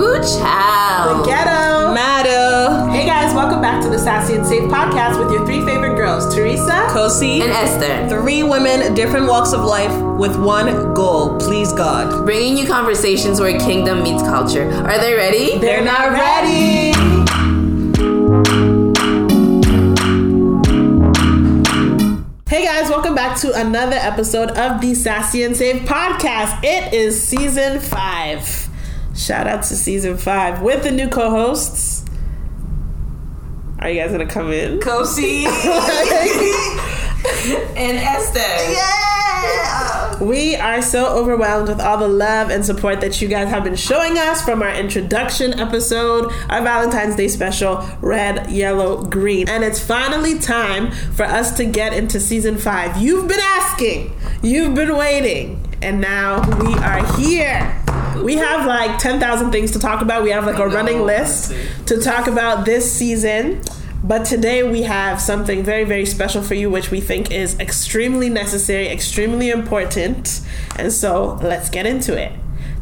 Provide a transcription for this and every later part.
Ooh, child. The ghetto. Matter. Hey guys, welcome back to the Sassy and Safe podcast with your three favorite girls, Teresa. Kosi. And Esther. Three women, different walks of life, with one goal please God. Bringing you conversations where kingdom meets culture. Are they ready? They're not ready. Hey guys, welcome back to another episode of the Sassy and Save podcast. It is season five. Shout out to season five with the new co hosts. Are you guys gonna come in? Kosi. And Esther. Yeah. We are so overwhelmed with all the love and support that you guys have been showing us from our introduction episode, our Valentine's Day special, Red, Yellow, Green. And it's finally time for us to get into season five. You've been asking, you've been waiting, and now we are here. We have like 10,000 things to talk about. We have like a running list to talk about this season. But today we have something very, very special for you, which we think is extremely necessary, extremely important. And so let's get into it.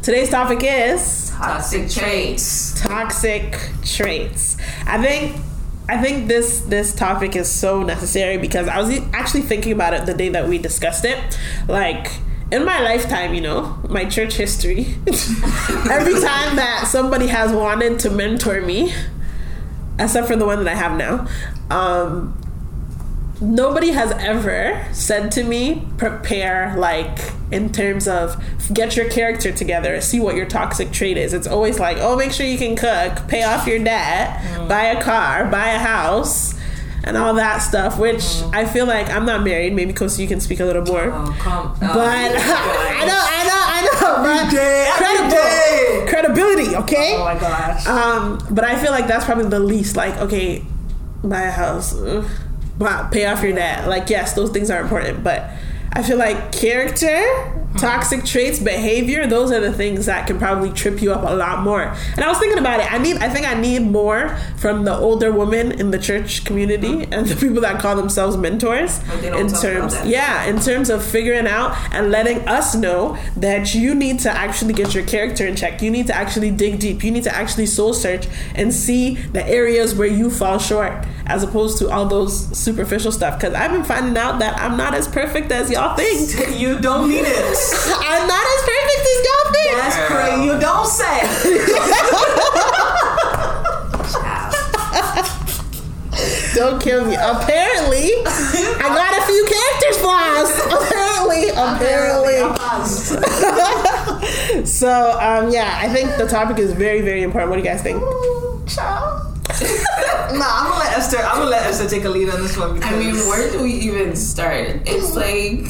Today's topic is Toxic traits. toxic traits. I think I think this this topic is so necessary because I was actually thinking about it the day that we discussed it. Like in my lifetime, you know, my church history, every time that somebody has wanted to mentor me, except for the one that I have now, um, nobody has ever said to me, prepare, like, in terms of get your character together, see what your toxic trait is. It's always like, oh, make sure you can cook, pay off your debt, buy a car, buy a house. And all that stuff, which I feel like I'm not married. Maybe Kosi, you can speak a little more. Oh, come. But I know, I know, I know. But day, every day. credible, credibility, okay? Oh my gosh. Um, but I feel like that's probably the least. Like, okay, buy a house, ugh, pay off your debt. Like, yes, those things are important, but I feel like character, toxic traits, behavior, those are the things that can probably trip you up a lot more. And I was thinking about it. I need, I think I need more from the older women in the church community and the people that call themselves mentors. In terms, yeah, in terms of figuring out and letting us know that you need to actually get your character in check. You need to actually dig deep. You need to actually soul search and see the areas where you fall short as opposed to all those superficial stuff. Because I've been finding out that I'm not as perfect as y'all think. you don't need it. I'm not as perfect as y'all think. That's crazy. You don't say. Don't kill me. Apparently, I got a few characters flaws. Apparently, apparently. So, um, yeah, I think the topic is very, very important. What do you guys think? no, I'm gonna let Esther. I'm gonna let Esther take a lead on this one because I mean, where do we even start? It's like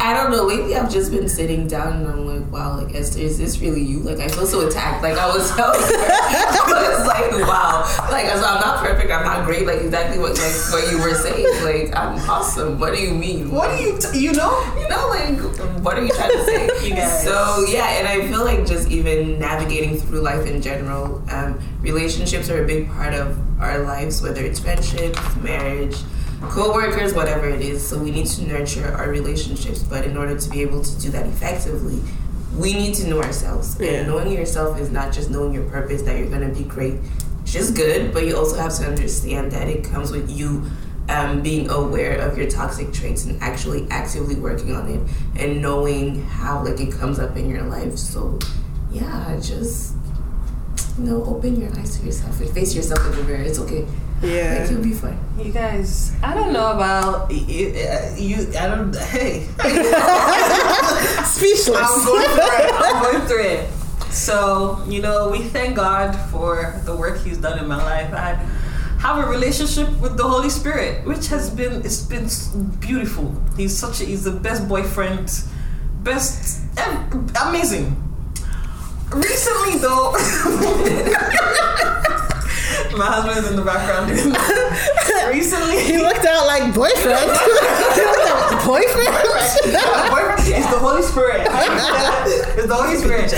I don't know. Lately, I've just been sitting down and I'm like, wow, like Esther, is this really you? Like, I feel so attacked. Like, I was, I was, I was like, wow. Like, so I'm not perfect. I'm not great. Like, exactly what like what you were saying. Like, I'm awesome. What do you mean? what do you t- you know? you know, like, what are you trying to say? You guys. So, yeah, and I feel like just even navigating through life in general, um, relationships are a big part of our lives, whether it's friendships, marriage, co-workers, whatever it is. So we need to nurture our relationships, but in order to be able to do that effectively, we need to know ourselves. Yeah. And knowing yourself is not just knowing your purpose that you're going to be great, which is good, but you also have to understand that it comes with you um, being aware of your toxic traits and actually actively working on it and knowing how like it comes up in your life. So yeah, just you know, open your eyes to yourself and face yourself in the mirror. It's okay. Like Yeah. you'll be fine. You guys, I don't know about you. Uh, you I don't. Hey, Speechless. I'm going through it. I'm going through it. So you know, we thank God for the work He's done in my life. I have a relationship with the Holy Spirit, which has been it's been beautiful. He's such a he's the best boyfriend, best amazing. Recently, though. My husband is in the background. Recently, he looked out like boyfriend. boyfriend? boyfriend is the Holy Spirit. it's the Holy Spirit.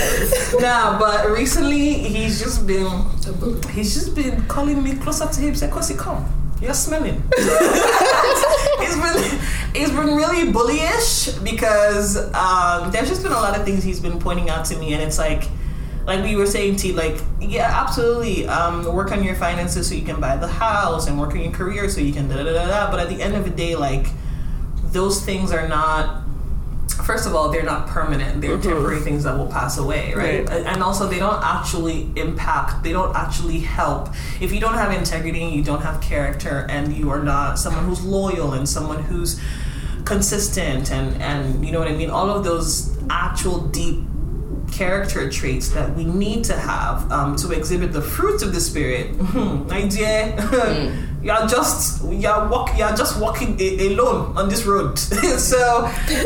Nah, but recently he's just been he's just been calling me closer to him. He's like, "Kosi, come, you're smelling." he's been he's been really bullyish because um, there's just been a lot of things he's been pointing out to me, and it's like. Like we were saying to like yeah absolutely. Um, work on your finances so you can buy the house and work on your career so you can da da da da but at the end of the day like those things are not first of all they're not permanent. They're temporary things that will pass away right? Right. and also they don't actually impact they don't actually help. If you don't have integrity you don't have character and you are not someone who's loyal and someone who's consistent and and you know what i mean? All of those actual deep character traits that we need to have um, to exhibit the fruits of the spirit. My dear, you're just you're walk you're just walking a- alone on this road. so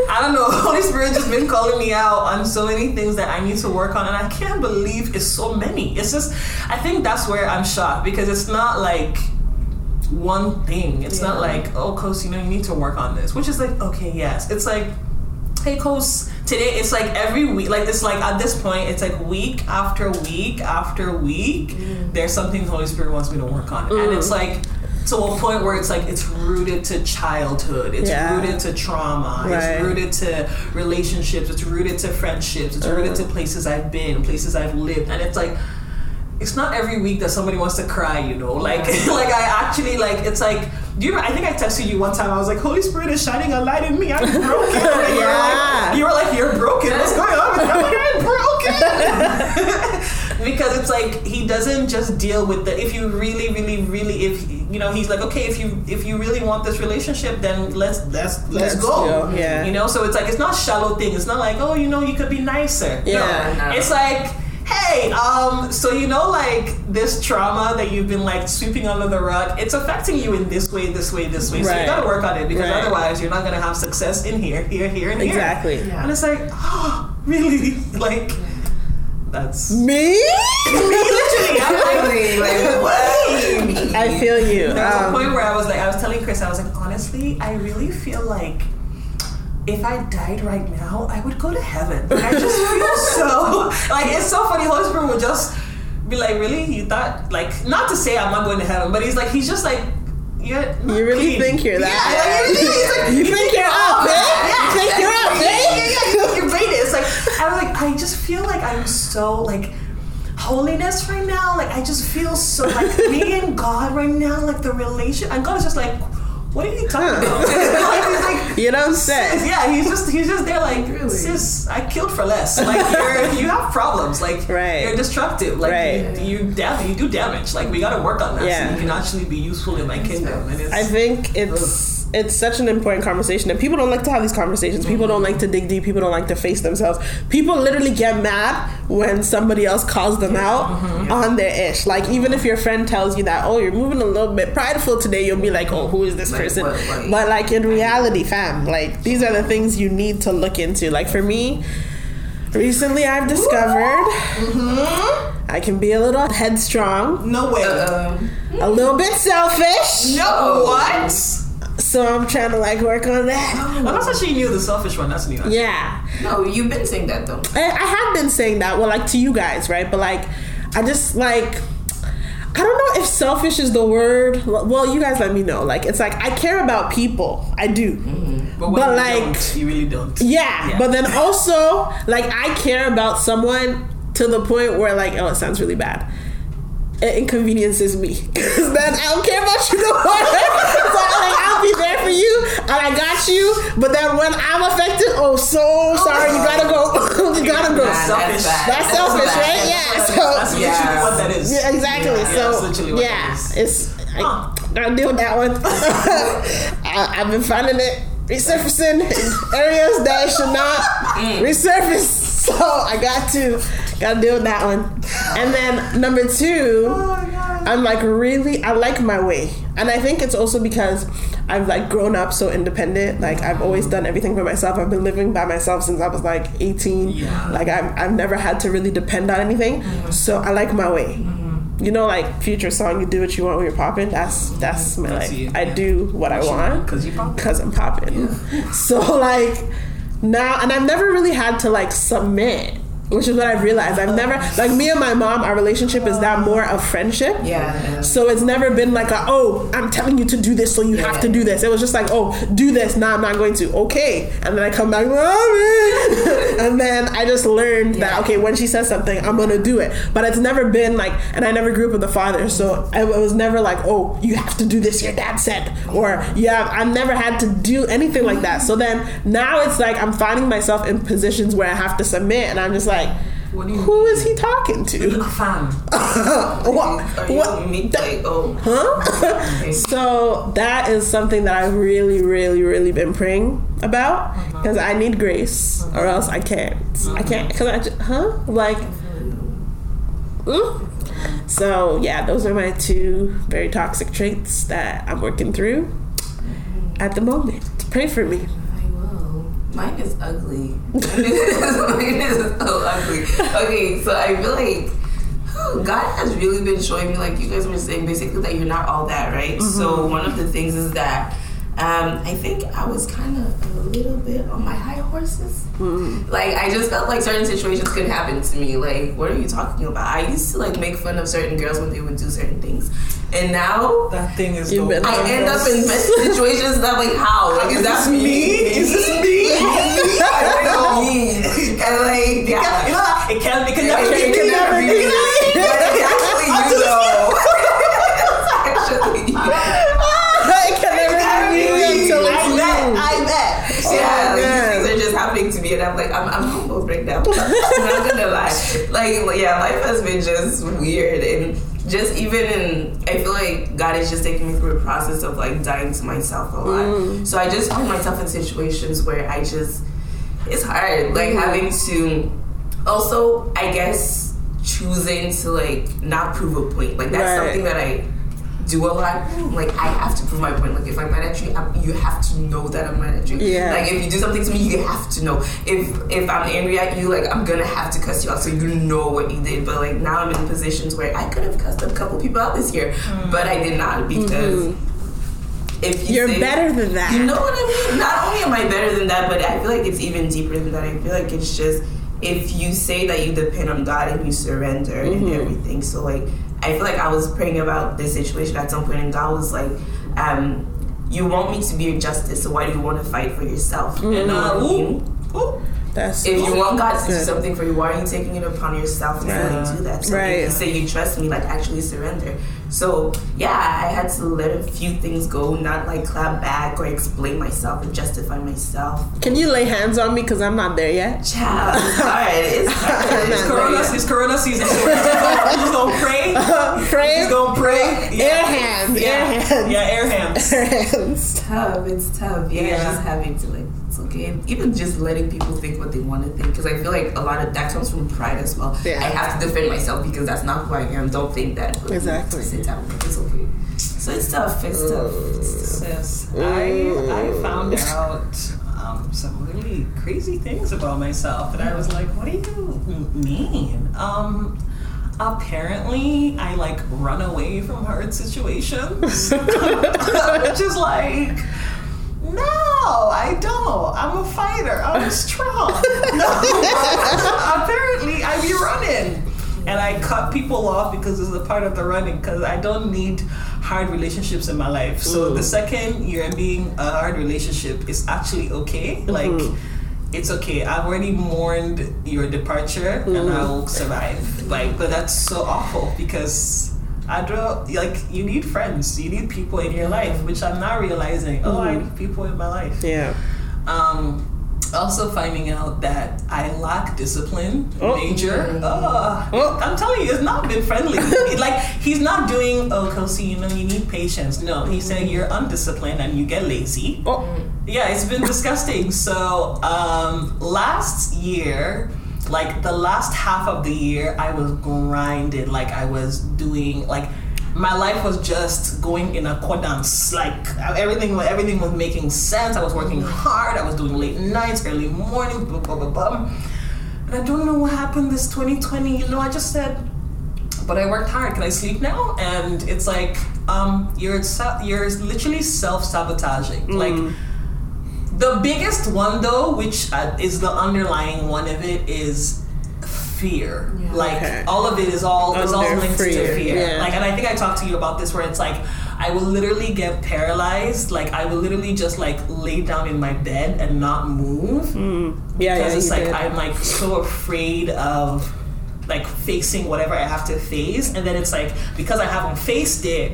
I don't know. Holy Spirit just been calling me out on so many things that I need to work on, and I can't believe it's so many. It's just I think that's where I'm shocked because it's not like one thing. It's not like, oh, Kos, you know, you need to work on this, which is like, okay, yes. It's like, Kos, today it's like every week, like it's like at this point, it's like week after week after week, mm. there's something the Holy Spirit wants me to work on. And it's mm. like, to a point where it's like it's rooted to childhood, it's Yeah. rooted to trauma, Right. it's rooted to relationships, it's rooted to friendships, it's rooted to places I've been, places I've lived, and it's like it's not every week that somebody wants to cry, you know. Like, like I actually like. It's like, do you? I think I texted you one time. I was like, Holy Spirit is shining a light in me. I'm broken. And you, were Yeah. like, you were like, you're broken. What's going on? with you?" I'm like, I'm broken. because it's like he doesn't just deal with the. If you really, really, really, if you know, he's like, okay, if you if you really want this relationship, then let's let's let's, Let's go. go, yeah. You know, so it's like it's not shallow thing. It's not like, oh, you know, you could be nicer. No. Yeah. No. It's like hey um so you know like this trauma that you've been like sweeping under the rug it's affecting you in this way this way this way so you gotta work on it because Right. otherwise you're not gonna have success in here here here and here Exactly. Yeah. and it's like oh really like that's Me? me literally I'm like Like, what do you mean? I feel you. there was a Um, point where I was like, I was telling Chris, I was like, honestly, I really feel like if I died right now, I would go to heaven. Like, I just feel so like it's so funny. Holy Spirit would just be like, really? You thought like not to say I'm not going to heaven, but he's like, he's just like. You really clean." think you're that Yeah, like, he's like, You think you're up, eh? You think you're up, yeah, eh? yeah, yeah, yeah, You're rated. It's like I was like, I just feel like I'm so like holiness right now. Like I just feel so like me and God right now. Like the relation, and God is just like, what are you talking about? like, he's like, You don't say. yeah, he's just he's just there like, Really? sis, I killed for less. Like you're you have problems. Like Right. you're destructive. Like Right. you, you you do damage. Like we gotta work on that Yeah. so you can actually be useful in my kingdom. And it's I think it's it's such an important conversation, and people don't like to have these conversations. People don't like to dig deep. People don't like to face themselves. People literally get mad when somebody else calls them out on their ish. Like even if your friend tells you that, oh, you're moving a little bit prideful today, you'll be like, oh, who is this Like, person? what- what- But like in reality, fam, like these are the things you need to look into. Like for me. Recently, I've discovered I can be a little headstrong, no way. Um, a little bit selfish. no what? So I'm trying to like work on that. Well, that's actually new. The selfish one. That's new. Yeah. no, you've been saying that though. I, I have been saying that, well, like to you guys, right? But like, I just like, I don't know if selfish is the word. Well, you guys let me know. Like, it's like I care about people. I do. Mm-hmm. But, when But, you like- don't, you really don't. Yeah, Yeah. but then also, like, I care about someone to the point where, like, oh, it sounds really bad. It inconveniences me. Because then I don't care about you no more. so, like, I'll be there for you, and I got you. But then when I'm affected, oh, so sorry, you gotta go. you gotta go. Nah, Selfish. That's, bad. That's selfish, bad. right? Yeah. So, That's literally Yeah. what that is. yeah, exactly. Yeah, so, literally what yeah, that is. it's. Huh. I, gotta deal with that one. I, I've been finding it resurfacing in areas that should not Mm. resurface. So I got to gotta deal with that one. And then number two, oh I'm like really I like my way. And I think it's also because I've like grown up so independent. Like I've always done everything for myself. I've been living by myself since I was like 18. Yeah. Like I've, I've never had to really depend on anything. Mm-hmm. So I like my way. Mm-hmm. You know, like future song, you do what you want when you're popping. That's that's my That's life. you, I yeah. do what I want Because you because I'm popping. So like now, and I've never really had to like submit which is what I've realized. I've never like me and my mom. Our relationship is that more of friendship. Yeah. So it's never been like a oh I'm telling you to do this so you have to do this. It was just like oh do this now I'm not going to okay and then I come back mommy and then I just learned that okay when she says something I'm gonna do it. But it's never been like and I never grew up with a father so it was never like oh you have to do this your dad said or yeah I've never had to do anything like that. So then now it's like I'm finding myself in positions where I have to submit and I'm just like You who is he talking to? Fam. what? What? me like oh Huh? so that is something that I've really, really, really been praying about because I need grace or else I can't. I can't because I just, huh? Like, mm? so yeah, those are my two very toxic traits that I'm working through at the moment. Pray for me. Mine is ugly. Mine is so ugly. Okay, so I feel like God has really been showing me, like you guys were saying, basically that you're not all that, right? So mm-hmm. one of the things is that um, I think I was kind of a little bit on my high horses. Like I just felt like certain situations could happen to me. Like, what are you talking about? I used to like make fun of certain girls when they would do certain things, and now That thing is You've the I end up in situations that like, how? Like, is that me? Is this me? I don't know. me. And like, You yeah. know, it can it can never be me. I'm like, I'm, I'm almost. I'm not gonna lie. Like, yeah, life has been just weird, and just even in, I feel like God is just taking me through a process of like dying to myself a lot. Mm. So I just find myself in situations where I just, it's hard, like mm. having to, also, I guess, choosing to like not prove a point. Like that's Right. something that I do a lot. Like I have to prove my point. Like if I'm mad at you, I'm, you have to know that I'm managing. Yeah. Like if you do something to me, you have to know. If if I'm angry at you, like I'm gonna have to cuss you out so you know what you did. But like now I'm in positions where I could have cussed a couple people out this year, mm. but I did not because. Mm-hmm. If you You're say- better than that. you know what I mean? Not only am I better than that, but I feel like it's even deeper than that. I feel like it's just if you say that you depend on God and you surrender and mm-hmm. everything. So like I feel like I was praying about this situation at some point and God was like, um, you want me to be your justice, so why do you want to fight for yourself? You And ooh, ooh. That's If you want God to do something for you, why are you taking it upon yourself to Right. like do that? So Right. if you say you trust me, like actually surrender. So yeah, I had to let a few things go, not like clap back or explain myself and justify myself. Can you lay hands on me because I'm not there yet? Child, it's hard. It's hard. It's Corona, it's Corona season. So we're just gonna pray. Pray. Just gonna pray. Air hands. Yeah. Air hands. Yeah, air hands. Air hands. tough. It's tough. Yeah, Yeah. just having to like it's okay. Even just letting people think what they want to think, because I feel like a lot of that comes from pride as well. Yeah. I have to defend myself because that's not who I am. Don't think that. But Exactly. Sit down. It's okay. So it's tough. It's tough. It's tough. Sis, I I found out um, some really crazy things about myself that I was like, what do you mean? Um, apparently, I like run away from hard situations, which is like. No, I don't. I'm a fighter. I'm strong. Apparently, I be running. And I cut people off because it's a part of the running because I don't need hard relationships in my life. So the mm. second you're being a hard relationship is actually okay. Mm-hmm. Like it's okay. I've already mourned your departure and mm. I will survive. Like but that's so awful because I don't like you need friends. You need people in your life, which I'm not realizing. Oh, I need people in my life. Yeah. Um, also finding out that I lack discipline, Oh. major. Oh, Oh. I'm telling you, it's not been friendly. Like he's not doing. Oh, Kosi, you know, you need patience. No, he's saying you're undisciplined and you get lazy. Oh. Yeah, it's been disgusting. So um, last year, like the last half of the year, I was grinded. Like I was doing like my life was just going in accordance. Like everything, everything was making sense. I was working hard. I was doing late nights, early morning, blah blah blah blah. I don't know what happened this 2020. You know, I just said but I worked hard. Can I sleep now? And it's like, um, you're you're literally self sabotaging. Like the biggest one though, which uh, is the underlying one of it, is fear. Yeah. Like Okay. all of it is all is all Under linked to fear, fear. yeah. Like, and I think I talked to you about this where it's like I will literally get paralyzed. Like I will literally just like lay down in my bed and not move Mm. Yeah, yeah, because it's like did. I'm like so afraid of like facing whatever I have to face, and then it's like because I haven't faced it.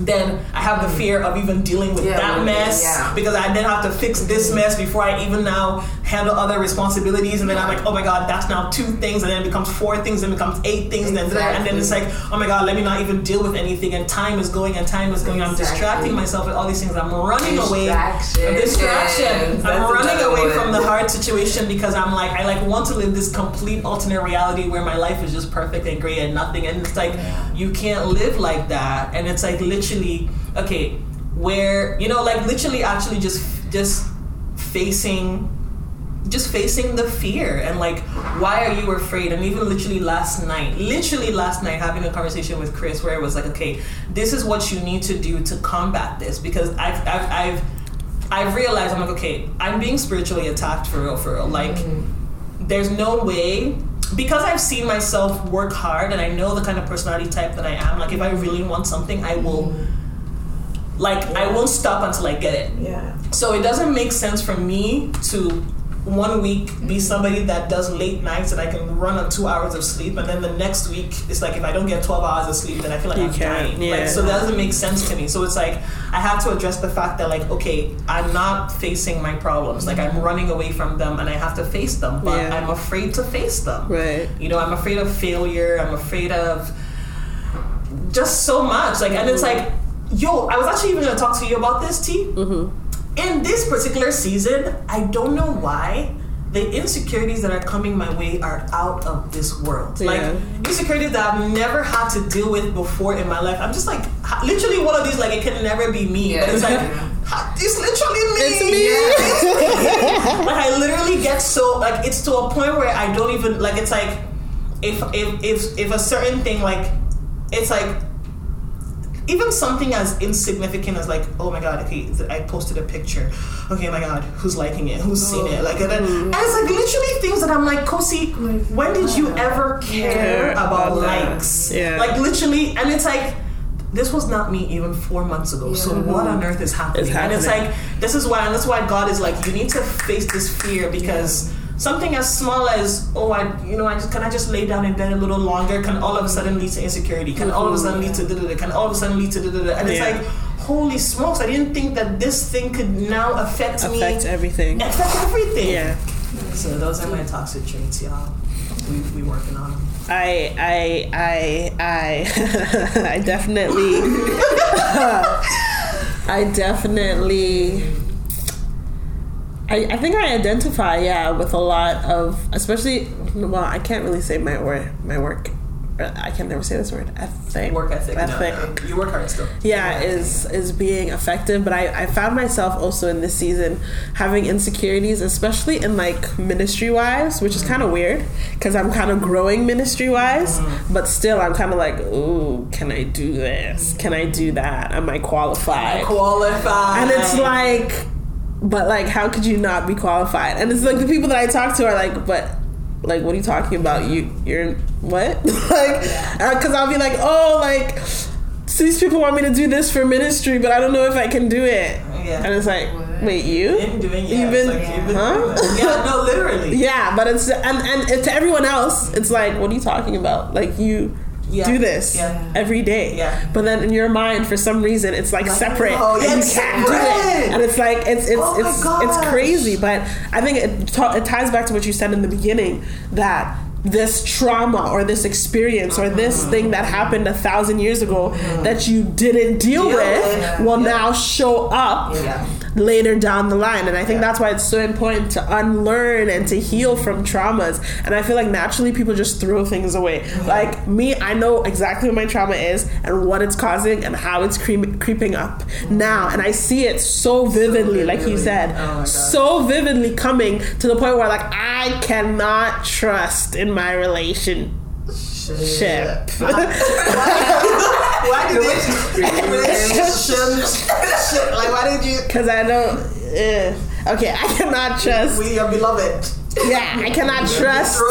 Then I have the fear of even dealing with Yeah, that mess yeah. because I then have to fix this mess before I even now handle other responsibilities, and then I'm like, oh my god, that's now two things, and then it becomes four things, and it becomes eight things, and then and then it's like, oh my god, let me not even deal with anything, and time is going, and time is going. I'm distracting myself with all these things. I'm running away. Distraction. Distraction. Yes, I'm running away one. from the hard situation because I'm like I like want to live this complete alternate reality where my life is just perfect and great and nothing and it's like you can't live like that and it's like literally okay where you know like literally actually just just facing just facing the fear and like why are you afraid and even literally last night literally last night having a conversation with chris where it was like okay this is what you need to do to combat this because i've i've, I've I've realized I'm like, okay, I'm being spiritually attacked for real, for real. Like, mm-hmm. there's no way because I've seen myself work hard and I know the kind of personality type that I am. Like, if I really want something, I will. Like, I won't stop until I get it. Yeah. So it doesn't make sense for me to one week be mm-hmm. somebody that does late nights and I can run on two hours of sleep, and then the next week it's like if I don't get twelve hours of sleep, then I feel like You I'm dying. yeah. Like so that doesn't make sense to me. So it's like I have to address the fact that like okay, I'm not facing my problems. Like I'm mm-hmm. running away from them, and I have to face them, but Yeah. I'm afraid to face them. Right. You know, I'm afraid of failure. I'm afraid of just so much. Like, and it's mm-hmm. like, yo, I was actually even gonna talk to you about this, T. Mm-hmm. In this particular season, I don't know why. The insecurities that are coming my way are out of this world. Like insecurities that I've never had to deal with before in my life. I'm just like literally one of these. Like it can never be me, Yeah. but it's like Yeah. it's literally me. It's me. like I literally get so like it's to a point where I don't even like it's like if if if if a certain thing like it's like even something as insignificant as like oh my god okay I posted a picture. Okay my god who's liking it? Who's seen it? Like and, then, mm. and it's like literally things that I'm like Kosi when did you ever care Care about about likes? Yeah. like literally and it's like this was not me even four months ago. So what on earth is happening? It's And it's like this is why, and that's why God is like, you need to face this fear because something as small as oh, I you know, I just can I just lay down in bed a little longer? Can all of a sudden lead to insecurity? Can all of a sudden lead to da da da? Can all of a sudden lead to da da? And it's Yeah. like, holy smokes! I didn't think that this thing could now affect, me Affects me. everything. Affect everything. Yeah. So those are my toxic traits, y'all. We we working on them. I I I I I definitely I definitely I, I think I identify yeah with a lot of especially well I can't really say my word my work uh, I can never say this word ethic. Work ethic. no, ethic. no, you work hard still. yeah is is being effective but I, I found myself also in this season having insecurities especially in like ministry wise which is kind of weird because i'm kind of growing ministry wise mm-hmm. but still i'm kind of like ooh can i do this? Can i do that? Am i qualified? Qualified. and it's like but like how could you not be qualified and it's like the people that i talk to are like but like what are you talking about you you're what like uh, because i'll be like oh like so these people want me to do this for ministry but i don't know if i can do it Yeah. and it's like What? wait you Been doing You've it's been- like, you've huh? Yeah, no, literally. yeah but it's and and to everyone else it's like what are you talking about like you Yeah. do this Yeah. every day Yeah. but then in your mind for some reason it's like, separate oh, yeah, and it's you can't do it and it's like it's it's Oh it's gosh. it's crazy but i think it, ta- it ties back to what you said in the beginning that this trauma or this experience or this Uh-huh. thing that happened a thousand years ago that you didn't deal, Deal with with, will now show up. Later down the line. And I think Yeah. that's why it's so important to unlearn and to heal from traumas. And I feel like naturally people just throw things away. Like me, I know exactly what my trauma is and what it's causing and how it's creep- creeping up now. And I see it so vividly, like you said, Oh so vividly coming to the point where like I cannot trust in my relationship. Why did you relationships? Shit, like why did you? Because I don't. eh. Okay, I cannot trust. We are beloved. Yeah, I cannot trust.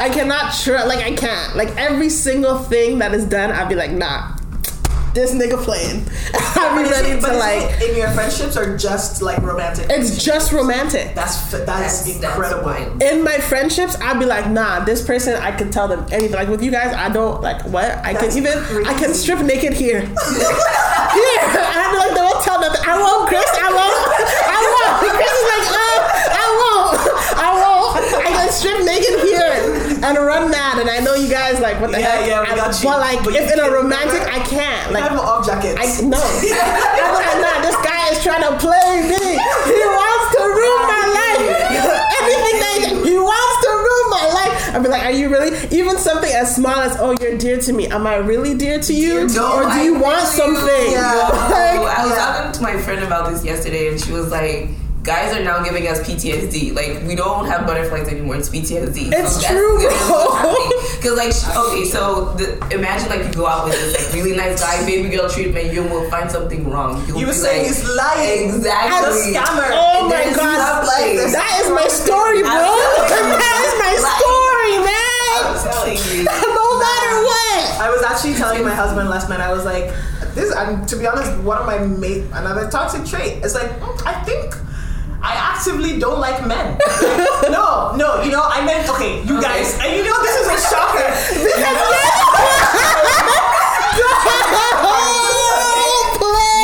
I cannot trust. Like I can't. Like every single thing that is done, I'd be like, nah. This nigga playing. I'd be But ready it- to like. in your friendships or just like romantic? It's just romantic. that's that's, That's, incredible. that's in my friendships, I'd be like, nah, this person, I can tell them anything. Like with you guys, I don't like what I That's can even I can strip naked here. here, I'd be like, they won't tell them. I won't, Chris. I won't. I won't. Chris is like, uh, I won't. I won't. I can strip naked here and run mad, and I know you guys like what the hell? Yeah, heck. yeah, we I- got you. But like, But if in a romantic, I can't. Like, I have an off jacket. I no. I'm like, nah, this guy is trying to play me. He wants to ruin my life. Everything that he wants to ruin my life. I'd be like, are you really? Even something as small as, oh, you're dear to me. Am I really dear to you, No, or do I you want really- something? Yeah. Like, I was talking to my friend about this yesterday, and she was like, "Guys are now giving us PTSD. Like we don't have butterflies anymore. It's PTSD. It's true, bro. Because like, okay, so the, imagine like you go out with this like really nice guy, baby girl treatment, you will find something wrong. You'll You were saying like, he's lying. Exactly. The scammer. Oh And my God. stuff like that is my story, bro. I'm that is my Like- story, I'm telling you. No matter what. I was actually telling my husband last night. I was like, "This." And to be honest, one of my mate, another toxic trait. It's like mm, I think I actively don't like men. Like, no, no. You know, I meant okay. You Okay. guys, and you know this is a shocker.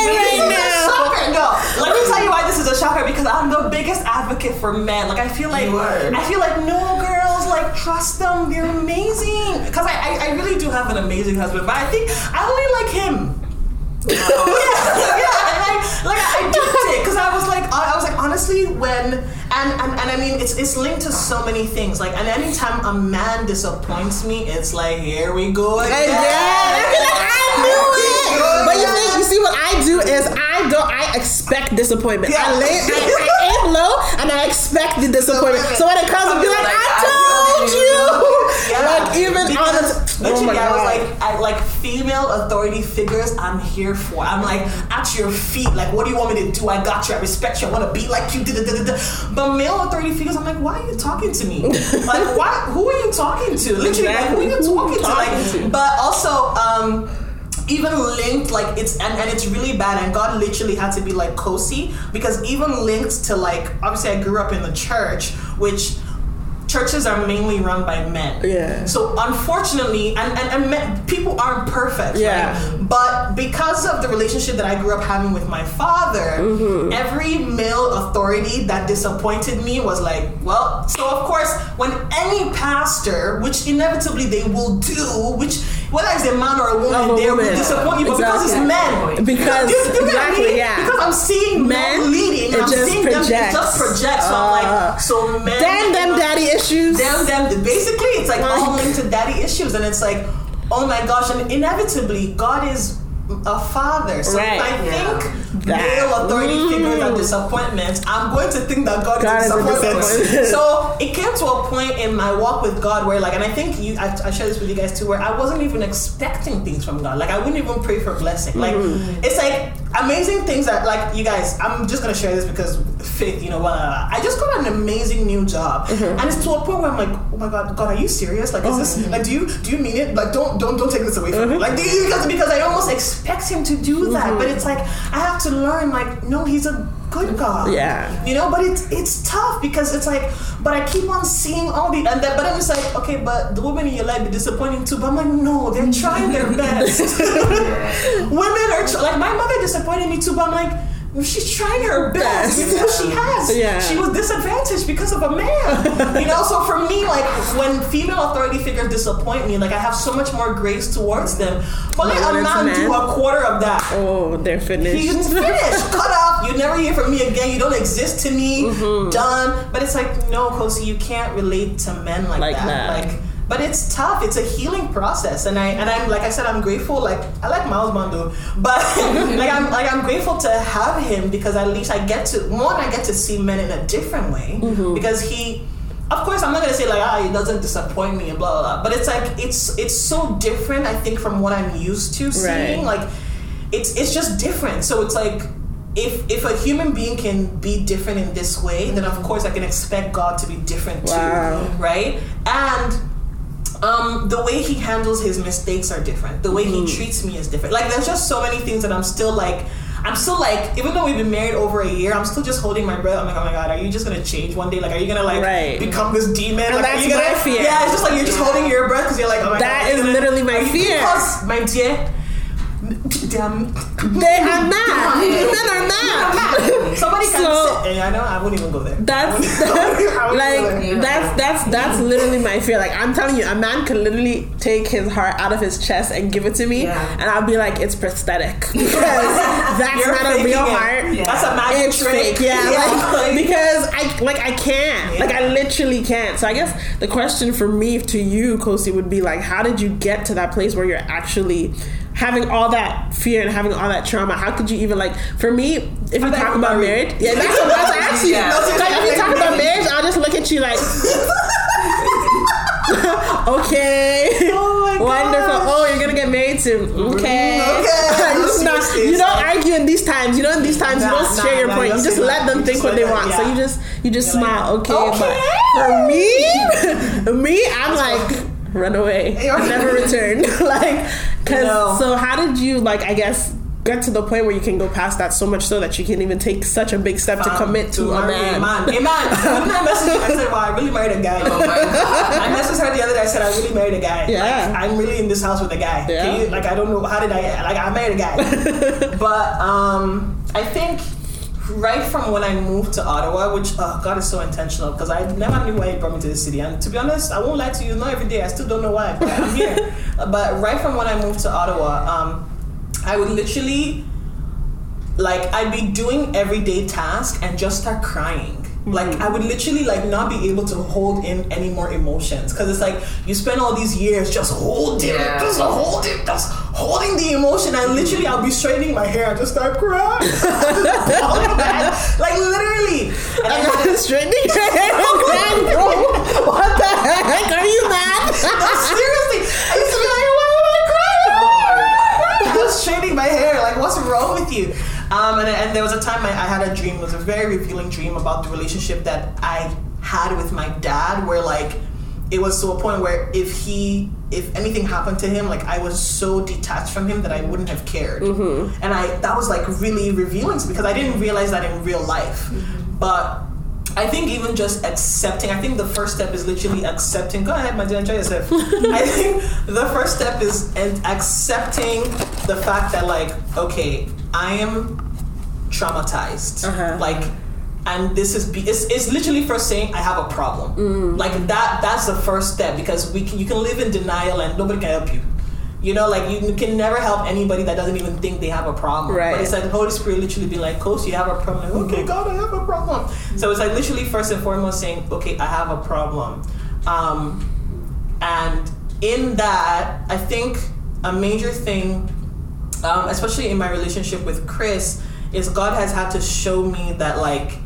This is a now. shocker. No, let me tell you why this is a shocker. Because I'm the biggest advocate for men. Like I feel like I feel like no girls like trust them. They're amazing. Because I, I I really do have an amazing husband, but I think I only like him. yeah, yeah, I, like I did it because I was like, I, I was like, honestly, when and, and and I mean, it's it's linked to so many things. Like, and anytime a man disappoints me, it's like, here we go uh, again. Again. I like I knew it. But you see, you see what I do is I don't I expect disappointment. I Yeah. lay I, I aim low and I expect the disappointment. So when it comes, I'll be like, I I told you. Yeah. Like even Because oh literally, my I was like, I like female authority figures. I'm here for. I'm like at your feet. Like, what do you want me to do? I got you. I respect you. I want to be like you. Da, da, da. But male authority figures, I'm like, why are you talking to me? like, why? Who are you talking to? Literally, like, who are you. Talking to? Like, to? but also, um. Even linked, like it's and, and it's really bad, and God literally had to be like Kosi because even linked to like obviously I grew up in the church, which churches are mainly run by men. Yeah. So unfortunately, and and, and men, people aren't perfect. Yeah. Right? But because of the relationship that I grew up having with my father, Mm-hmm. every male authority that disappointed me was like, well. So of course, when any pastor, which inevitably they will do, which whether it's a man or a woman, a they will disappoint you, but because it's men. Because You- you exactly, me? yeah. Because I'm seeing men, Men, leading, I'm seeing them. It projects. just projects. So I'm Uh, like, so men. Damn them daddy issues. Them them basically it's like all Like- linked to daddy issues and it's like oh my gosh and inevitably god is a father so Right. if i Yeah. think That- male authority Mm. figures are disappointments i'm going to think that god, God is is a a disappointment disappointment. so it came to a point in my walk with god where like and i think you i, I share this with you guys too where i wasn't even expecting things from god like i wouldn't even pray for blessing like Mm-hmm. it's like amazing things that like you guys i'm just gonna share this because faith you know blah, blah, blah. i just got an amazing new job Mm-hmm. and it's to a point where i'm like oh my god god are you serious like is Oh. this like do you do you mean it like don't don't don't take this away from Mm-hmm. me like because because i almost expect him to do that but it's like i have to learn like no he's a good god. Yeah. you know but it's it's tough because it's like but i keep on seeing all the and then but then it's like okay but the women in your life be disappointing too. But i'm like no they're trying their best. Women are like my mother disappointed me too but i'm like She's trying her best with what she has. Yeah. She was disadvantaged because of a man. you know, so for me, like when female authority figures disappoint me, like I have so much more grace towards them. But let a man do a quarter of that. Oh, they're finished. He's finished. Cut off. You never hear from me again. You don't exist to me. Mm-hmm. Done. But it's like, no, Kosi, you can't relate to men like, Like that. that. Like but it's tough. It's a healing process. And I and I'm like I said, I'm grateful. Like I like Miles Mondo. But like I'm like I'm grateful to have him because at least I get to one, I get to see men in a different way. Mm-hmm. Because he of course, I'm not gonna say like ah, he doesn't disappoint me and blah blah blah. But it's like it's it's so different. I think from what I'm used to seeing. Right. Like it's it's just different. So it's like if if a human being can be different in this way, then of course I can expect God to be different Wow. too, right? And um, the way he handles his mistakes are different. The way he treats me is different. Like there's just so many things that I'm still like. I'm still like, even though we've been married over a year, I'm still just holding my breath. I'm like, oh my god, are you just gonna change one day? Like, are you gonna like Right. become this demon? And like, are that's you gonna, my fear. Yeah, it's just like you're just holding your breath because you're like, oh my That god. is literally my fear. Because, my dear, damn, They are not. Men are ah, not. somebody can So- sit. And eh, I know I won't even go there. That's I wouldn't even go like there. that's that's that's literally my fear. Like I'm telling you, a man could literally take his heart out of his chest and give it to me, Yeah. and I'll be like, it's prosthetic because that's You're not a real it. heart. Yeah. That's a magic It's trick. fake, yeah, like, like- because I like I can't, like I literally can't. So I guess the question for me to you, Kosi, would be like, how did you get to that place where you're actually having all that fear and having all that trauma? How could you even like? For me, if you talk about married. yeah, that's what I to you. Yeah. Like, if you talk about marriage, I'll just look at you like, okay, Oh my wonderful. gosh. Oh, you're gonna get married soon. Okay, Okay. You not- you don't argue in these times. You know, in these times, you don't nah, share your nah, point. you just let them think what they want. So you just you just You're like, smile. okay, okay. but for me, me, I'm like run away, never return. like, cause No. so how did you like? I guess get to the point where you can go past that so much so that you can even take such a big step to Um, commit to, a man. A man. A man. I messaged I said, "Wow, I really married a guy." Oh my god. I messaged her the other day. I said, "I really married a guy. Yeah. Like, I'm really in this house with a guy. Yeah. You, like, I don't know how did I like I married a guy, but um, I think." Right from when I moved to Ottawa, which oh God is so intentional because I never knew why he brought me to the city. And to be honest, I won't lie to you, not every day. I still don't know why, but I'm here. but right from when I moved to Ottawa, um, I would literally like I'd be doing everyday tasks and just start crying. Like hmm. I would literally like not be able to hold in any more emotions because it's like you spend all these years just holding, Yeah. just holding, just holding the emotion. And literally, I'll be straightening my hair and just start crying, like literally. And I I'm straightening your hair and crying, bro. What the heck? Are you mad? No, seriously, I used to be like, why am I crying? I was straightening my hair. Like, what's wrong with you? Um, and, and there was a time I, I had a dream. It was a very revealing dream about the relationship that I had with my dad, where like it was to a point where if he if anything happened to him like i was so detached from him that i wouldn't have cared. And i that was like really revealing to me because i didn't realize that in real life. But I think even just accepting, I think the first step is literally accepting. Go ahead, my dear, enjoy yourself. I think the first step is accepting the fact that, like, okay, I am traumatized. Uh-huh. Like, and this is, be, it's, it's literally first saying, I have a problem. Mm. Like, that, that's the first step because we can, you can live in denial and nobody can help you. You know, like you can never help anybody that doesn't even think they have a problem. Right. But it's like the Holy Spirit literally be like, Coach, you have a problem. Like, okay, God, I have a problem. So it's like literally first and foremost saying, okay, I have a problem. Um, and in that, I think a major thing, um, especially in my relationship with Chris, is God has had to show me that like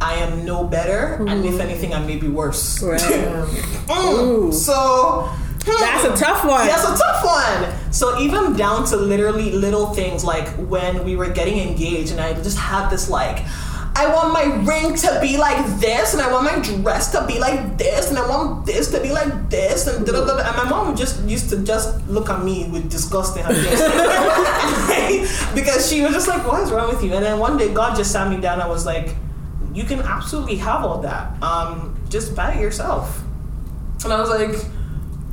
I am no better, and if anything, I may be worse. Right. Mm. So That's a tough one. that's a tough one. So even down to literally little things like when we were getting engaged, and I just had this like. I want my ring to be like this, and I want my dress to be like this, and I want this to be like this, and da da da. And my mom just used to just look at me with disgust in her face because she was just like, "What is wrong with you?" And then one day, God just sat me down. I was like, "You can absolutely have all that. Um, just buy it yourself." And I was like,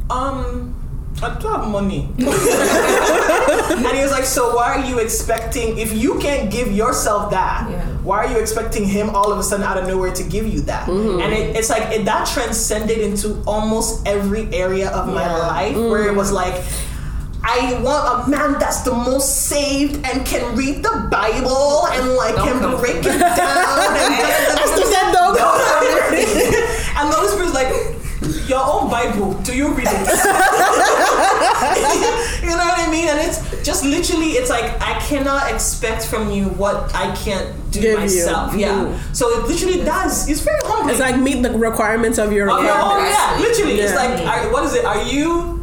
um, I don't have money. and he was like, so why are you expecting, if you can't give yourself that, Yeah. why are you expecting him all of a sudden out of nowhere to give you that? And it, it's like, it, that transcended into almost every area of my Yeah. life where it was like, I want a man that's the most saved and can read the Bible and like can break it down. and don't and the Holy Spirit's like, your own Bible, do you read it? you know what I mean? And it's just literally, it's like, I cannot expect from you what I can't do Give you. myself. Yeah. Mhm. So it literally does. It's very humbling. It's like meet the requirements of your Oh, yeah, oh, yeah, literally. It's like, are, what is it? Are you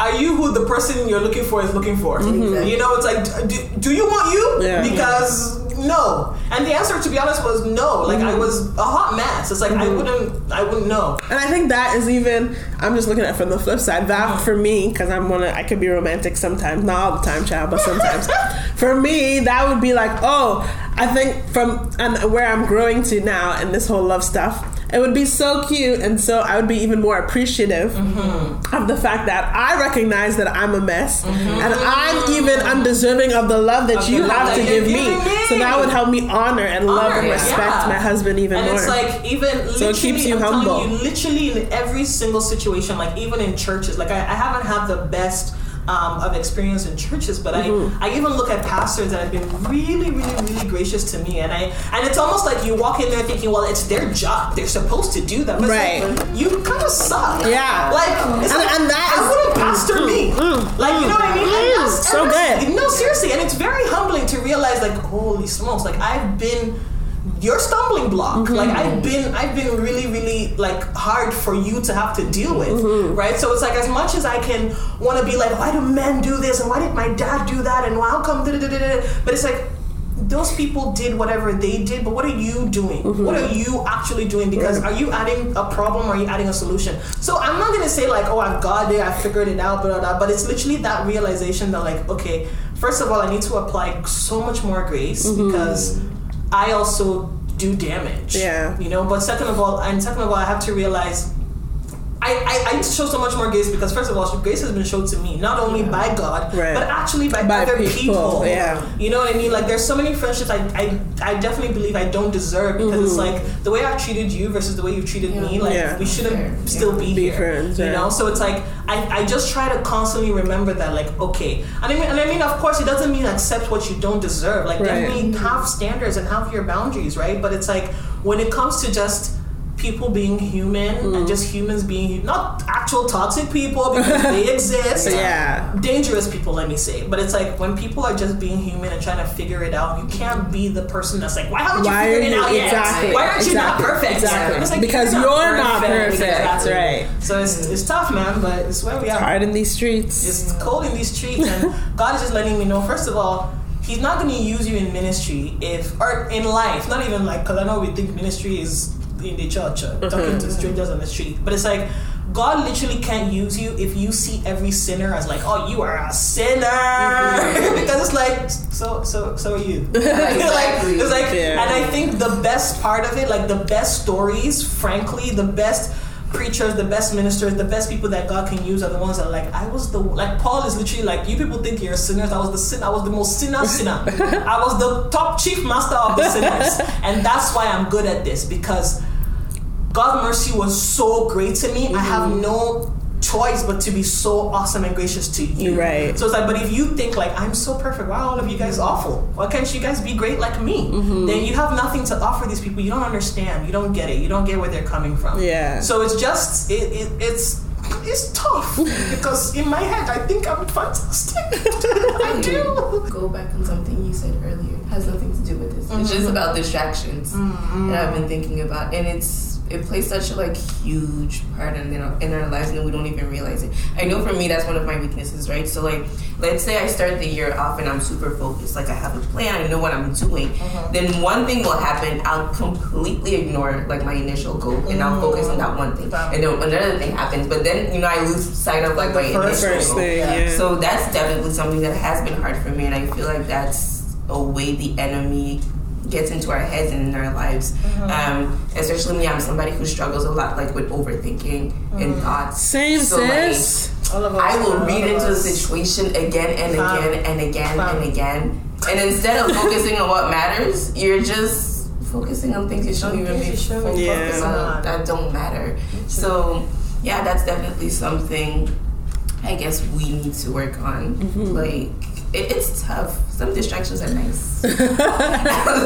are you who the person you're looking for is looking for? Mm-hmm. Exactly. You know, it's like, do, do you want you? Yeah. Because no. And the answer, to be honest, was no. Like Mm-hmm. I was a hot mess. It's like I mm-hmm. wouldn't, I wouldn't know. And I think that is even. I'm just looking at it from the flip side. That uh-huh. for me, because I'm one. I could be romantic sometimes, not all the time, child, but sometimes. for me, that would be like, oh, I think from and where I'm growing to now and this whole love stuff. It would be so cute, and so I would be even more appreciative mm-hmm. of the fact that I recognize that I'm a mess, mm-hmm. and I'm even undeserving of the love that Of you have to that you're give me. me. So that would help me honor and love and respect yeah. my husband even and more. it's like even So it keeps you I'm humble. you, literally in every single situation, like even in churches, like I, I haven't had the best um, of experience in churches, but Mm-hmm. I, I even look at pastors that have been really, really, really gracious to me, and I and it's almost like you walk in there thinking, well, it's their job, they're supposed to do that, but it's like, Right. you kind of suck, Yeah. like And- like, and that I wouldn't pastor me, like you know what I mean? Mm, that's- so and that's- good. No, seriously, and it's very humbling to realize, like, holy smokes, like I've been your stumbling block. Mm-hmm. Like I've been, I've been really, really like hard for you to have to deal with, Mm-hmm. right? So it's like as much as I can want to be like, why do men do this, and why did my dad do that, and how come? da-da-da-da-da," But it's like those people did whatever they did, but what are you doing? Mm-hmm. What are you actually doing? Because are you adding a problem or are you adding a solution? So I'm not gonna say like, oh, I've got it, I figured it out, blah, blah, blah, but it's literally that realization that like, okay, first of all, I need to apply so much more grace Mm-hmm. because I also do damage. Yeah. You know, but second of all, and second of all, I have to realize I, I, I need to show so much more grace because first of all, grace has been shown to me not only by God, Right. but actually by, By other people, people. yeah. You know what I mean? Like there's so many friendships I, I, I definitely believe I don't deserve because it's mm-hmm. like the way I've treated you versus the way you've treated me. Like Yeah. we shouldn't Fair. still be, Be here. friends, You know? So it's like I, I just try to constantly remember that like okay. And I mean and I mean of course it doesn't mean accept what you don't deserve. Like Right. definitely mm-hmm. have standards and have your boundaries, right? But it's like when it comes to just people being human Mm. and just humans being not actual toxic people because they exist Yeah. dangerous people let me say but it's like when people are just being human and trying to figure it out you can't be the person that's like why haven't you figured it you- out yet exactly, why aren't you not perfect exactly. Like, Because you're not perfect, Exactly. right. so it's, it's tough man but it's where we are Hard in these streets. it's cold in these streets and god is just letting me know first of all he's not going to use you in ministry if or in life not even like because i know we think ministry is in the church uh, talking to strangers on the street but it's like God literally can't use you if you see every sinner as like, oh, you are a sinner, because it's like, so, so, so are you. like, it's like, Yeah. and I think the best part of it, like the best stories, frankly, the best preachers, the best ministers, the best people that God can use are the ones that are like I was the like Paul is literally like you people think you're sinners. I was the sin. I was the most sinner sinner. I was the top chief master of the sinners, and that's why I'm good at this because God's mercy was so great to me. I have no choice but to be so awesome and gracious to you. Right. So it's like, but if you think like I'm so perfect, why are all of you guys awful? Why can't you guys be great like me? Mm-hmm. Then you have nothing to offer these people. You don't understand. You don't get it. You don't get where they're coming from. Yeah. So it's just it, it it's it's tough because in my head I think I'm fantastic. I do. Go back on something you said earlier. It has nothing to do with this. It's Mm-hmm. just about distractions that I've been thinking about, and it's it plays such a like huge part in our, in our lives, and we don't even realize it. I know for me that's one of my weaknesses, right? So like, let's say I start the year off and I'm super focused, like I have a plan, I know what I'm doing. Mm-hmm. Then one thing will happen, I'll completely ignore like my initial goal, and I'll focus on that one thing, and then another thing happens. But then you know I lose sight of like, Like my first initial First goal. thing, yeah. So that's definitely something that has been hard for me, and I feel like that's a way the enemy gets into our heads and in our lives. Mm-hmm. Um, especially me, I'm somebody who struggles a lot, like with overthinking Mm-hmm. and thoughts. Same So, like, sis. All of us. I will all read of into the situation again and Fam. again and again Fam. and again, and instead of focusing on what matters, you're just focusing on things you shouldn't even be Things you shouldn't focusing on on. that don't matter. So yeah, that's definitely something I guess we need to work on. Mm-hmm. Like it, it's tough. Some distractions are nice.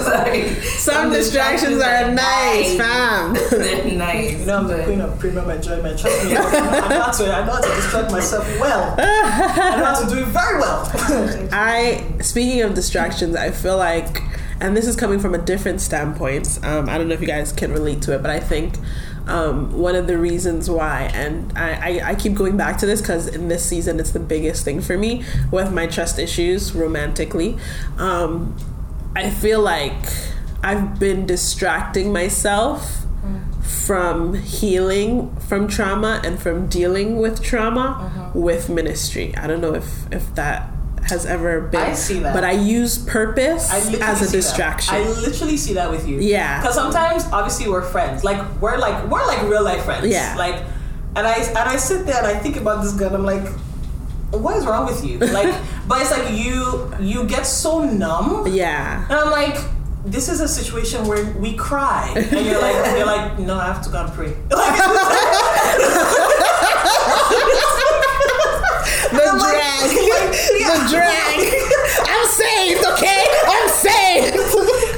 Sorry. Some distractions are nice, fam. They're nice. You know, I'm the queen of premium enjoyment. Trust me. I know how to, I know how to distract myself well. I know how to do it very well. I speaking of distractions, I feel like, and this is coming from a different standpoint. Um, I don't know if you guys can relate to it, but I think um, one of the reasons why. And I, I, I keep going back to this because in this season, it's the biggest thing for me with my trust issues romantically. Um, I feel like I've been distracting myself from healing from trauma and from dealing with trauma with ministry. I don't know if if that has ever been. I see that. But I use purpose I as a see that. distraction. I literally see that with you. Yeah. Because sometimes, obviously, we're friends. Like we're like we're like real life friends. Yeah. Like, and I and I sit there and I think about this girl. and I'm like, what is wrong with you? Like, but it's like you you get so numb. yeah. And I'm like, this is a situation where we cry, and you're like, you're like, no, I have to go and pray. Like, The the drag. I'm saved, okay? I'm saved.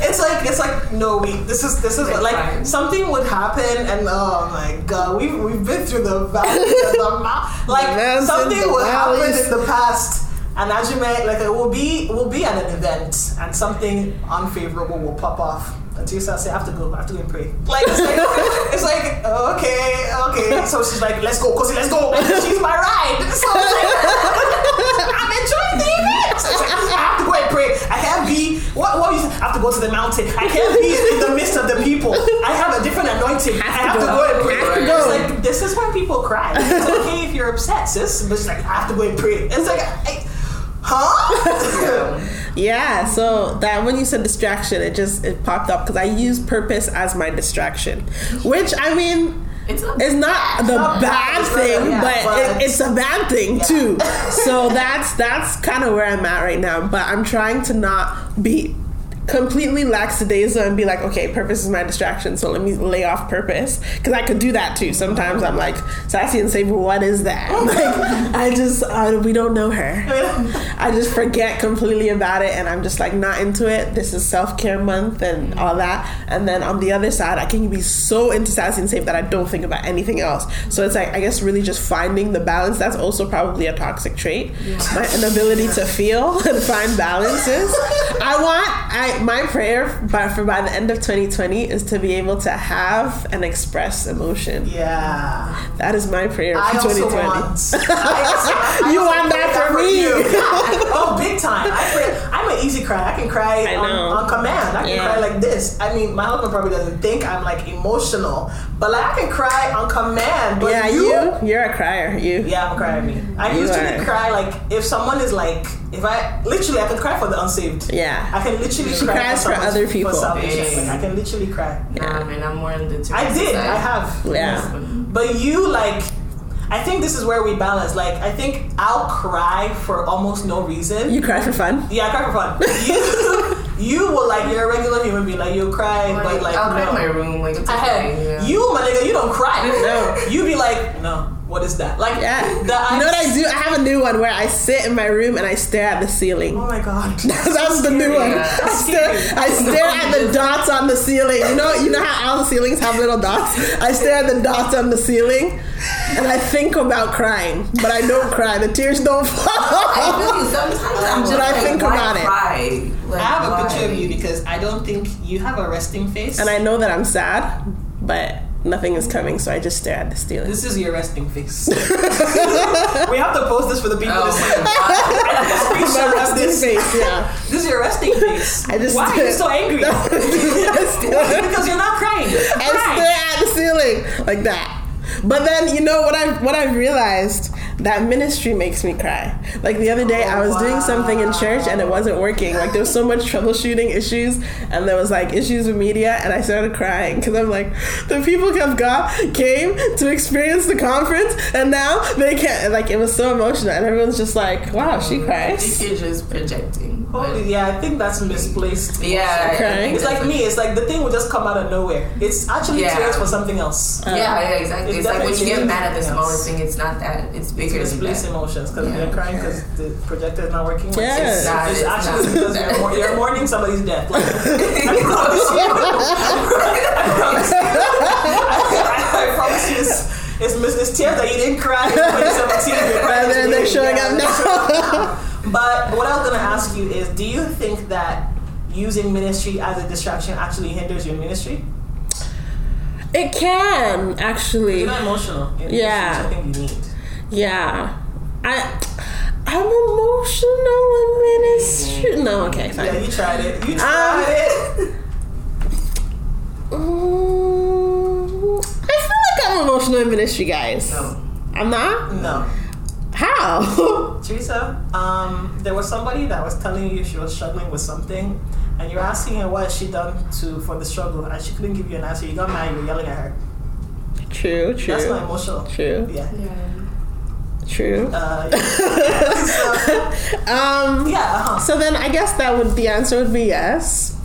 it's like it's like no, we this is this is Like like something would happen, and oh my god, we've we've been through the valleys and the mou- like mountains, something the would happen in the past. And as you may, like it will be, will be at an event, and something unfavorable will pop off. Until you start saying, "I have to go, I have to go and pray." Like it's like, it's like okay, okay. So she's like, "Let's go, Kosi, let's go." And she's my ride. So it's like, I'm enjoying the event. So it's like, I have to go and pray. I can't be. What? What? You, I have to go to the mountain. I can't be in the midst of the people. I have a different anointing. I have to go and pray. Have to It's like this is why people cry. It's okay if you're upset, sis, but it's like I have to go and pray. It's like, I, huh? Yeah, so that when you said distraction, it just it popped up because I use purpose as my distraction, which I mean, It's not. it's not the not bad, bad thing, yeah, but, but- it, it's a bad thing Yeah. too. So that's that's kind of where I'm at right now. But I'm trying to not be completely lackadaisical and be like, okay, purpose is my distraction, so let me lay off purpose because I could do that too. Sometimes I'm like sassy and say, well, what is that? Like I just uh, we don't know her. I just forget completely about it and I'm just like not into it. This is self care month and all that. And then on the other side, I can be so into sassy and safe that I don't think about anything else. So it's like, I guess, really just finding the balance. That's also probably a toxic trait. My inability to feel and find balances. I want, I my prayer by, for by the end of 2020 is to be able to have and express emotion. Yeah. That is my prayer I for also 2020. want. I also, I You want that for me. you. Oh, big time. I pray, I'm an easy cry. I can cry I on, on command. I can Yeah. cry like this. I mean, my husband probably doesn't think I'm like emotional, but like I can cry on command. But yeah, you, you're a crier. You. Yeah, I'm a crier. Me. I You usually are. cry like if someone is like if I literally I can cry for the unsaved. Yeah. I can literally She cry cries for someone's- other people. salvation. Like, I can literally cry. Nah, man, I'm more on the. I did. side. I have. Yeah. But you like, I think this is where we balance. Like, I think I'll cry for almost no reason. You cry for fun. yeah, I cry for fun. You, you will like you're a regular human being. Like you'll cry, Like, but like I'll cry in my room. Like it's I okay. had yeah. you, my nigga. You don't cry. No, you be like, no. What is that? Like, Yeah. The, you know what I do? I have a new one where I sit in my room and I stare at the ceiling. Oh my god. That's the new one. Yeah. I stare, I stare at the dots on the ceiling. You know, you know how all the ceilings have little dots. I stare at the dots on the ceiling, and I think about crying, but I don't cry. The tears don't I fall. really sometimes I'm just But I like, think why about it. cry? Like, I have a why? picture of you because I don't think you have a resting face. and I know that I'm sad, but nothing is coming, so I just stare at the ceiling. this is your resting face. we have to post this for the people Oh to see. my god. I have a My screenshot of resting this. face, yeah. This is your resting face. I just Why are you so angry? Because you're not crying. I Cry. stare at the ceiling like that. But then you know what I what I've realized that ministry makes me cry. Like the other day, I was doing something in church and it wasn't working. Like there was so much troubleshooting issues, and there was like issues with media, and I started crying because I'm like, the people of God came to experience the conference, and now they can't. Like it was so emotional, and everyone's just like, wow, she I think cries. you're just projecting. But- Holy, yeah, I think that's misplaced. Yeah. Okay. It's like me. It's like the thing will just come out of nowhere. It's actually Yeah. tears for something else. Yeah, yeah, exactly. It's It's, like when you get mad at the something smallest thing, it's not that. It's bigger than Misplaced that. emotions because Yeah. you're crying because the projector is not working. Yeah. It's, It's not, it's it's actually not. because you're, mour- you're mourning somebody's death. Like, I promise you. I promise you. I, I promise you. It's, it's, mis- it's tears that you didn't cry in 2017. You're crying And then they're showing Yeah. up now. But what I was gonna ask you is, do you think that using ministry as a distraction actually hinders your ministry? It can actually. You're not emotional. Yeah. I think you need. Yeah. I I'm emotional in ministry. No, okay, fine. Yeah, you tried it. You Um, tried it. Mm, I feel like I'm emotional in ministry, guys. No. I'm not? No. How? Teresa, um, there was somebody that was telling you she was struggling with something, and you're asking her what has she done to for the struggle, and she couldn't give you an answer. You got mad. You're yelling at her. true, true. That's not emotional. True, Yeah. Yeah. true. Uh, yeah. so, Um yeah. Uh-huh. So then I guess that would the answer would be yes.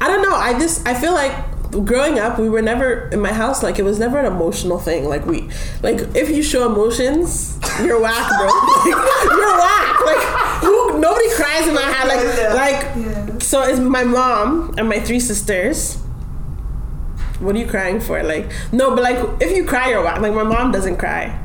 I don't know. I just I feel like growing up we were never in my house like it was never an emotional thing. Like we like if you show emotions, you're whack, bro. Like, you're whack. Like who nobody cries in my house. Like Yeah. like Yeah. so it's my mom and my three sisters. What are you crying for? Like no, but like if you cry, you're whack. Like my mom doesn't cry.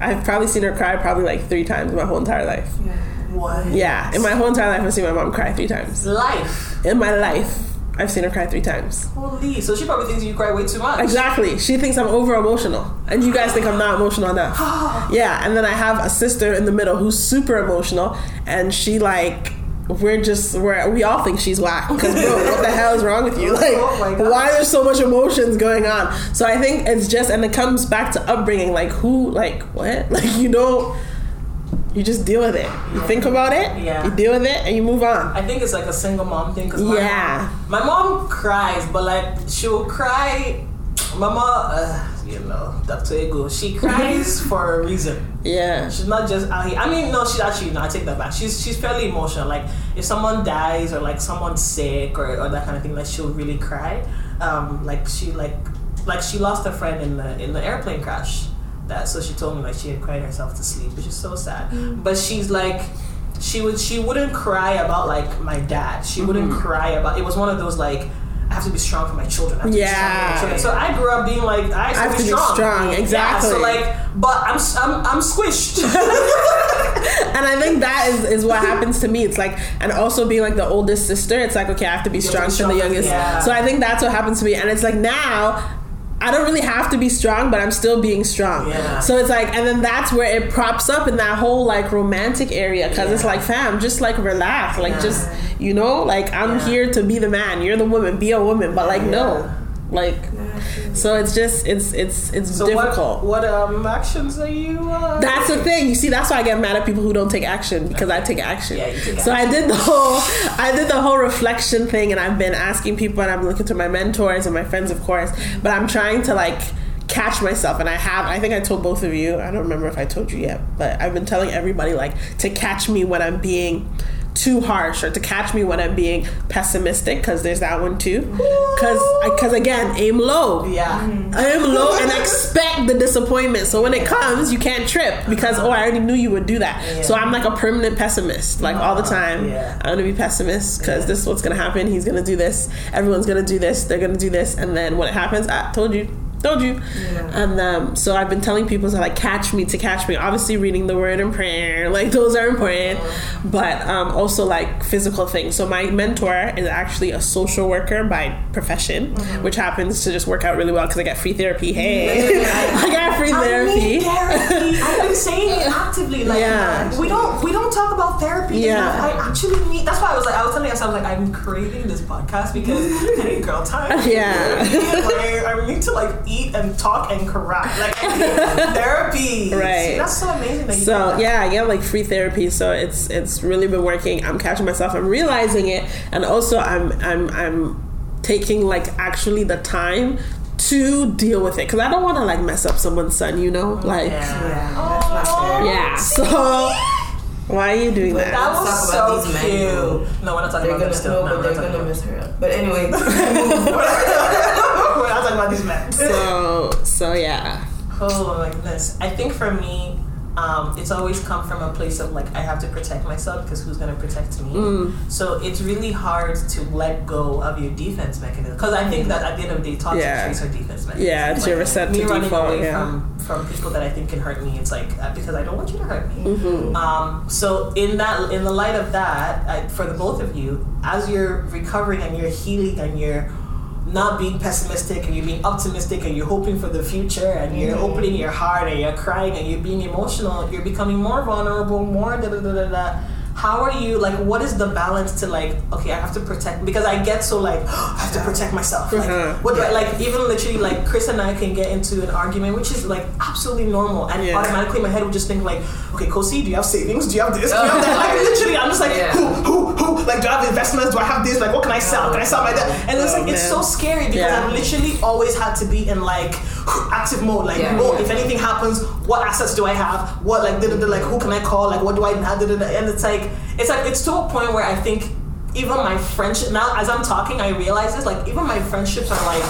I've probably seen her cry probably like three times in my whole entire life. Yeah. What? Yeah, in my whole entire life, I've seen my mom cry three times. Life. In my life, I've seen her cry three times. Holy. So she probably thinks you cry way too much. Exactly. She thinks I'm over emotional, and you guys think I'm not emotional enough. yeah, and then I have a sister in the middle who's super emotional, and she like. We're just we're we all think she's whack because bro, what the hell is wrong with you? Oh like, Oh why there's so much emotions going on? So I think it's just, and it comes back to upbringing. Like, who, like, what? Like, you don't, you just deal with it. You think about it, Yeah. you deal with it, and you move on. I think it's like a single mom thing Yeah. my, mom, my mom cries, but like she'll cry. My mom, uh, you know, Dr. Ego, she cries for a reason. Yeah. She's not just out here. I mean, no, she's actually no. I take that back. She's she's fairly emotional. Like if someone dies or like someone's sick or, or that kind of thing, like she'll really cry. Um, like she like like she lost a friend in the in the airplane crash. That so she told me like she had cried herself to sleep, which is so sad. Mm. But she's like she would she wouldn't cry about like my dad. She wouldn't mm-hmm. cry about. It was one of those like. I have to be strong for my children. I have to be strong for my Yeah. children. So I grew up being like, I have to, I have be, to be strong. strong, Yeah, exactly. so like, but I'm I'm I'm squished. And I think that is, is what happens to me. It's like, and also being like the oldest sister, it's like, okay, I have to be to strong for the youngest. yeah. So I think that's what happens to me. And it's like now, I don't really have to be strong, but I'm still being strong. Yeah. So it's like, and then that's where it props up in that whole like romantic area. Cause it's like, fam, just like relax. Like, Yeah. just, you know, like I'm Yeah. here to be the man. You're the woman. Be a woman. But like, no. Yeah. Like, so it's just, it's, it's, it's So difficult. what what um actions are you? Uh, That's the thing. You see, that's why I get mad at people who don't take action because I take action. Yeah, you take so I did the whole, I did the whole reflection thing, and I've been asking people, and I'm looking to my mentors and my friends, of course. But I'm trying to like catch myself, and I have. I think I told both of you. I don't remember if I told you yet, but I've been telling everybody like to catch me when I'm being too harsh or to catch me when I'm being pessimistic because there's that one too because because again aim low yeah. I am low and expect the disappointment. So when it comes, you can't trip because oh, I already knew you would do that. So I'm like a permanent pessimist, like all the uh, time. Yeah. I'm gonna be pessimist because this is what's gonna happen. He's gonna do this. Everyone's gonna do this. They're gonna do this, and then when it happens, I told you. Told you, and um, so I've been telling people to like catch me, to catch me. Obviously, reading the word and prayer, like those are important, but um, also like physical things. So my mentor is actually a social worker by profession, which happens to just work out really well because I get free therapy. Hey, I got free therapy. I've been saying it actively. Like Yeah. we don't we don't talk about therapy. Yeah. enough. I actually need. That's why I was like I was telling myself like I'm craving this podcast because I need girl time. Yeah. I need to like eat and talk and correct. Like therapy. Right. See, that's so amazing that So yeah, I get like free therapy. So it's it's really been working. I'm catching myself. I'm realizing it, and also I'm I'm I'm taking like actually the time to deal with it because I don't want to like mess up someone's son. You know, like yeah. Yeah, oh, that's not fair. so why are you doing That that? was so about these men cute. No, we're not talking They're about them gonna still. no, No, but they're gonna about mess her up. But anyway, We're not talking about these men. So so yeah. Oh my goodness. I think for me, um, it's always come from a place of like I have to protect myself because who's gonna protect me? Mm. So it's really hard to let go of your defense mechanism because I think that at the end of the day, toxic Yeah. traits are defense mechanisms. Yeah, it's your reset me to running default, away yeah. from from people that I think can hurt me. It's like uh, because I don't want you to hurt me. Mm-hmm. Um, so in that in the light of that, I, for the both of you, as you're recovering and you're healing and you're not being pessimistic and you're being optimistic and you're hoping for the future and you're mm-hmm. opening your heart and you're crying and you're being emotional, you're becoming more vulnerable, more da da da da da. How are you like? What is the balance to like? Okay, I have to protect because I get so like I have to protect myself. Like, Mhm. what do I like? Even literally, like Chris and I can get into an argument, which is like absolutely normal, and Yeah. automatically my head would just think like, okay, Kosi, do you have savings? Do you have this? Do you have that? Like literally, I'm just like, Yeah. who, who, who? Like, do I have investments? Do I have this? Like, what can I sell? Can I sell my that? And it's Oh, like it's so scary because Yeah. I've literally always had to be in like active mode. Like, Yeah. oh, if anything happens, what assets do I have? What like, like, who can I call? Like, what do I have? And it's like, it's like it's to a point where I think even my friendship now, as I'm talking, I realize this. Like, even my friendships are like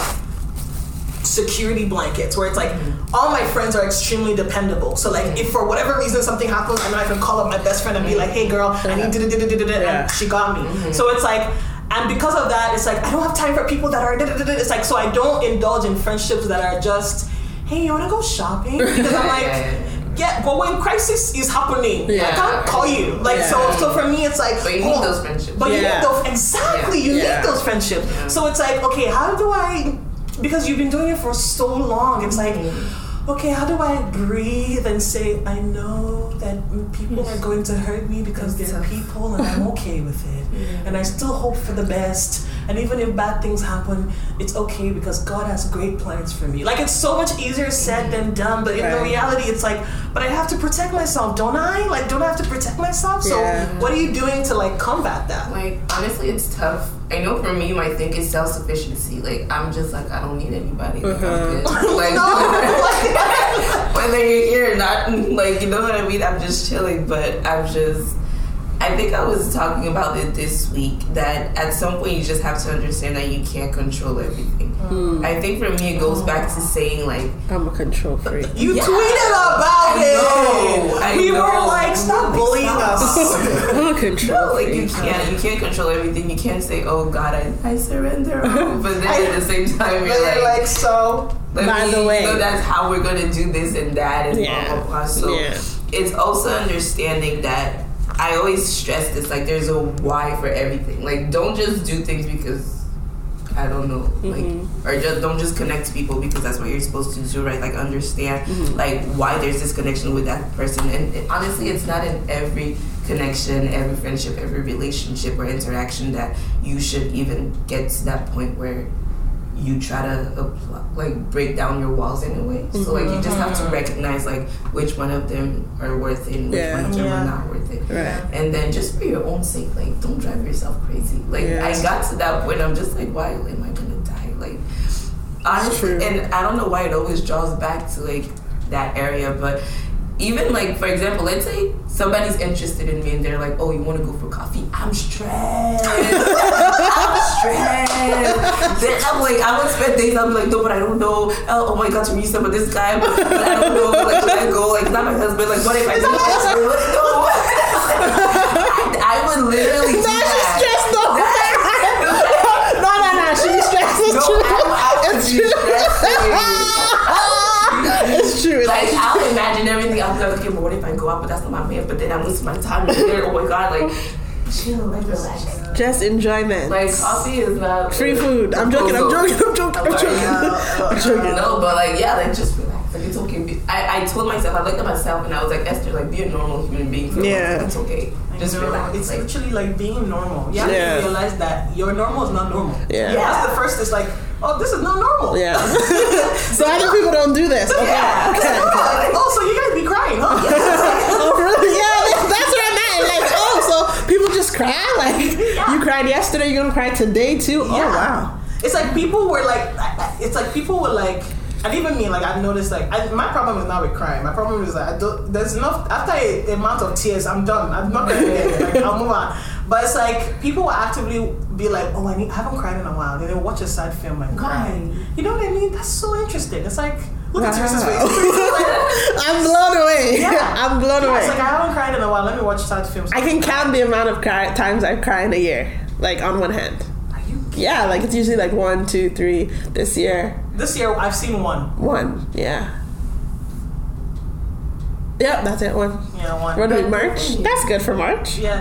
security blankets where it's like mm. all my friends are extremely dependable. So like if for whatever reason something happens, I know I can call up my best friend and be like, "Hey girl, I need da da da da da da," and she got me. Mm-hmm. So it's like. And because of that, it's like I don't have time for people that are. It's like so I don't indulge in friendships that are just, hey, you wanna go shopping? Because I'm like, Yeah, yeah, yeah, but when crisis is happening, yeah. I can't call you. Like so, Yeah. so for me, it's like, But you need oh, those friendships. But you need those exactly. You Yeah. need those friendships. So it's like, okay, how do I? Because you've been doing it for so long. It's like, mm-hmm. okay, how do I breathe and say, I know that people are going to hurt me because That's they're tough. people, and I'm okay with it, and I still hope for the best. And even if bad things happen, it's okay because God has great plans for me. Like it's so much easier said than done, but in the reality, it's like, but I have to protect myself, don't I? Like, don't I have to protect myself? So, Yeah. what are you doing to like combat that? Like honestly, it's tough. I know for me, my thing is self sufficiency. Like I'm just like I don't need anybody. Uh-huh. Like I'm good. Like whether you're here not, like you know what I mean. I'm just chilling, but I'm just. I think I was talking about it this week that at some point you just have to understand that you can't control everything. Hmm. I think for me it goes back to saying like I'm a control freak. You Yeah. tweeted about I it. know, I we know. were like, stop Like, bullying stop. us. I'm a control No, like you freak. can't you can't control everything. You can't say, "Oh God, I, I surrender." But then at the same time, you're you're like, like, so. let By me- the way- you know, that's how we're gonna do this and that and Yeah. blah blah blah. So Yeah. it's also understanding that I always stress this. Like, there's a why for everything. Like, don't just do things because. I don't know, like, Mm-hmm. or just don't just connect to people because that's what you're supposed to do, right? Like, understand Mm-hmm. like why there's this connection with that person, and it- honestly, it's not in every connection, every friendship, every relationship or interaction that you should even get to that point where you try to apply, like break down your walls in a way. So like you just have to mm-hmm. recognize like which one of them are worth it and which Yeah. one of them Yeah. are not worth it. Right. And then just for your own sake, like don't drive yourself crazy. Like Yeah. I got to that point, I'm just like, why am I gonna die? Like honestly, and I don't know why it always draws back to like that area, but even like for example, let's say somebody's interested in me and they're like, "Oh, you want to go for coffee?" I'm stressed. I'm then I'm like, I would spend days. I'm like, no, but I don't know. Oh, oh my God, Teresa, but this guy, but, but I don't know. Like, should I go? Like, not my husband. Like, what if I do this? What if no? I would literally No, she's stressed though. no, no, no. She's stressed. It's No, true. I, I It's true. it's true. Like I'll imagine everything. I'm like, okay, but what if I go out? But that's not my man. But then I'm wasting my time there. Oh my god, like chill, like relax. just enjoyment. Like coffee is not Free food. I'm joking. I'm joking. I'm joking. I'm joking. I'm joking. No, but like yeah, like just relax. Like it's okay. I, I told myself, I looked at myself and I was like, Esther, like be a normal human being. For Yeah. once. it's okay. Just relax. It's like, literally like being normal. You have Yeah. to realize that your normal is not normal. Yeah. yeah. That's the first. It's like, oh, this is not normal. Yeah. so other people don't do this. Okay. Yeah. okay. Like, oh, so you guys be crying, huh? Oh really? Yeah. That's what I meant. Like, so people just cry? Like, you cried yesterday. You're gonna cry today too? Oh wow. It's like people were like, it's like people were like, and even me, like I've noticed, like I, my problem is not with crying. My problem is that I don't, there's enough. After a, amount of tears, I'm done. I'm not gonna get it. Like I'll move on. But it's like people will actively be like, oh, I, need, I haven't cried in a while. Then they'll watch a sad film and cry. You know what I mean? That's so interesting. It's like look at. Teresa's face. I'm blown away. Yeah. I'm blown yeah, away. it's like I cried in a while. Let me watch sad films. I can count the amount of cry- times I cry in a year, like on one hand. Are you? Yeah, like it's usually like one, two, three. This year, This year I've seen one. one. Yeah. Yep, that's it. One. Yeah, one. What do we March? That's good for March. Yeah.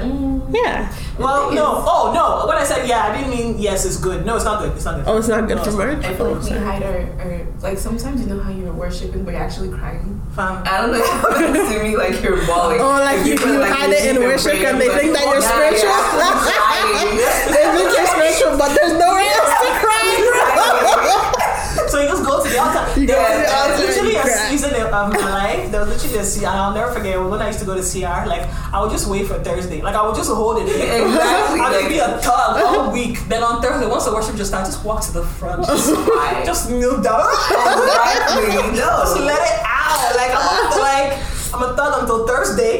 Yeah. Well, no. Oh, no. When I said yeah, I didn't mean yes, it's good. No, it's not good. It's not good. Oh, it's not good No, for March. I feel Oh, like we hide our, our like sometimes you know how you're worshiping but you're actually crying. Fam. I don't know how it to me like you're bawling. Oh, like If you- put, you hide it in worship and they but- think that oh, you're Yeah, spiritual? yeah, They think you're spiritual, but there's no else to cry. So you just go to the altar. You There was- the altar literally a season of my life. There was literally a CR. I'll never forget when I used to go to CR. Like I would just wait for Thursday. Like I would just hold it in. Exactly, I would be a thug all week. Then on Thursday, once the worship just started, just walk to the front. Just, Cry. just kneel down. Exactly. just No. let it out. Like I'm like I'm a thug until Thursday.